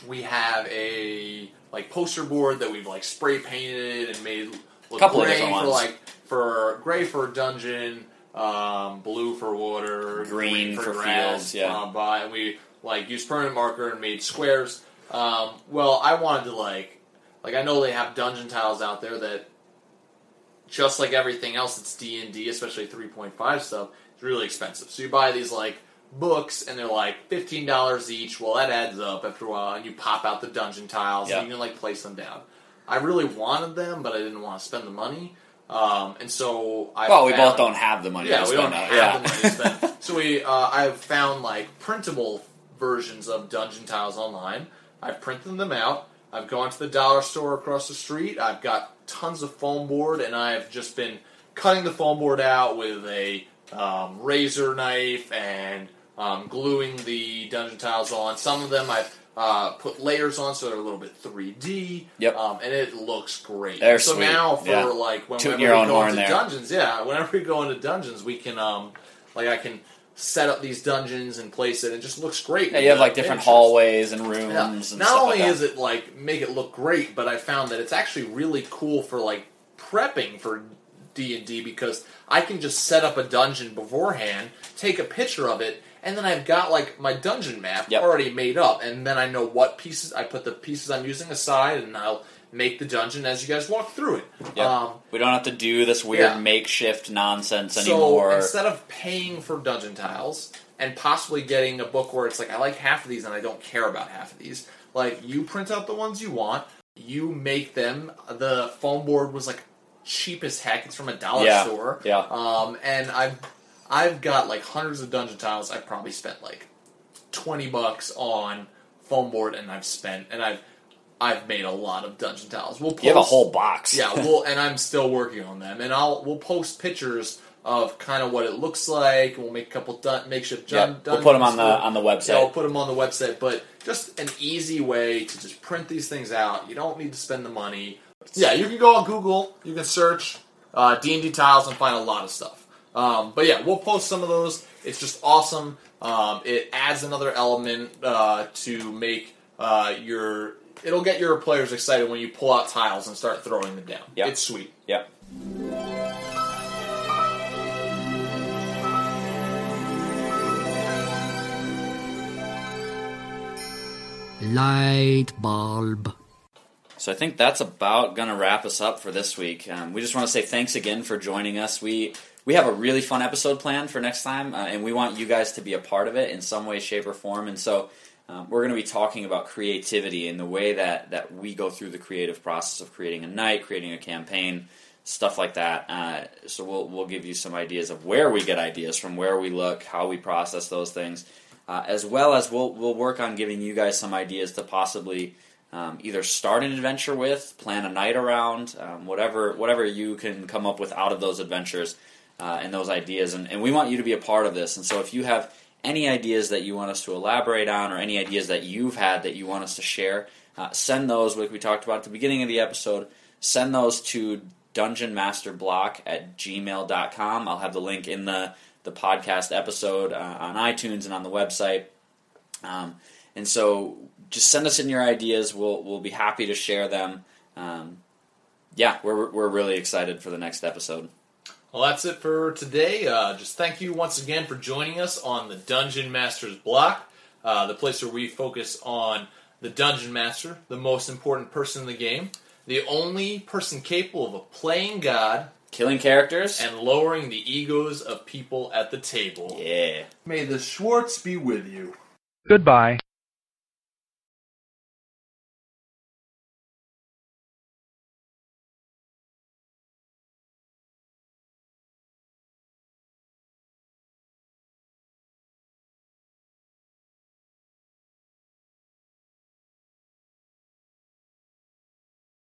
we have a like poster board that we've like spray painted and made look Couple of gray for ones. like for gray for dungeon, um, blue for water, Green for grass, fields, yeah. um, by, and we like used permanent marker and made squares. Um, well, I wanted to like, like I know they have dungeon tiles out there that, just like everything else it's D and D, especially three point five stuff, it's really expensive. So you buy these like books and they're like fifteen dollars each. Well, that adds up after a while, and you pop out the dungeon tiles Yeah. and you can like place them down. I really wanted them, but I didn't want to spend the money. Um, and so I Well, we found- both don't have the money. yeah, to we don't have yeah. the money to spend. (laughs) so we, uh, I've found like printable versions of dungeon tiles online. I've printed them out. I've gone to the dollar store across the street. I've got tons of foam board, and I've just been cutting the foam board out with a um, razor knife and um, gluing the dungeon tiles on. Some of them I've uh, put layers on, so they're a little bit 3D. Yep. Um, and it looks great. They're so sweet. now for Yeah. like whenever Tooting we go into there. dungeons, yeah, whenever we go into dungeons, we can um, like I can set up these dungeons and place it. It just looks great. Yeah, you have like different miniatures. hallways and rooms. Yeah. And Not only like is it like make it look great, but I found that it's actually really cool for like prepping for D and D because I can just set up a dungeon beforehand, take a picture of it, and then I've got like my dungeon map Yep. already made up, and then I know what pieces I put the pieces I'm using aside, and I'll make the dungeon as you guys walk through it. Yep. Um, we don't have to do this weird Yeah. makeshift nonsense so anymore. instead of paying for dungeon tiles and possibly getting a book where it's like I like half of these and I don't care about half of these, like you print out the ones you want, you make them. The foam board was like cheap as heck. It's from a dollar Yeah, store. yeah. Um, and I've I've got like hundreds of dungeon tiles. I've probably spent like twenty bucks on foam board, and I've spent and I've I've made a lot of dungeon tiles. We'll post, You have a whole box. (laughs) yeah, well, and I'm still working on them, and I'll we'll post pictures of kind of what it looks like. We'll make a couple dun- makeshift dun- we'll put them on the on the yeah, I'll put them on the website, but just an easy way to just print these things out. You don't need to spend the money. Yeah, you can go on Google, you can search uh, D&D tiles and find a lot of stuff. Um, but yeah, we'll post some of those. It's just awesome. Um, it adds another element uh, to make uh, your. It'll get your players excited when you pull out tiles and start throwing them down. Yeah. It's sweet. Yep. Light bulb. So I think that's about going to wrap us up for this week. Um, we just want to say thanks again for joining us. We we have a really fun episode planned for next time, uh, and we want you guys to be a part of it in some way, shape, or form. And so um, we're going to be talking about creativity and the way that that we go through the creative process of creating a night, creating a campaign, stuff like that. Uh, so we'll we'll give you some ideas of where we get ideas from, where we look, how we process those things, uh, as well as we'll we'll work on giving you guys some ideas to possibly um, either start an adventure with, plan a night around, um, whatever whatever you can come up with out of those adventures uh, and those ideas. And, and we want you to be a part of this. And so if you have any ideas that you want us to elaborate on, or any ideas that you've had that you want us to share, uh, send those. Like we talked about at the beginning of the episode, send those to dungeonmasterblock at gmail.com. I'll have the link in the the podcast episode uh, on iTunes and on the website. Um, and so just send us in your ideas. We'll we'll be happy to share them. Um, yeah, we're we're really excited for the next episode. Well, that's it for today. Uh, just thank you once again for joining us on the Dungeon Masters block, uh, the place where we focus on the Dungeon Master, the most important person in the game, the only person capable of playing God Killing characters. and lowering the egos of people at the table. yeah. May the Schwartz be with you. Goodbye.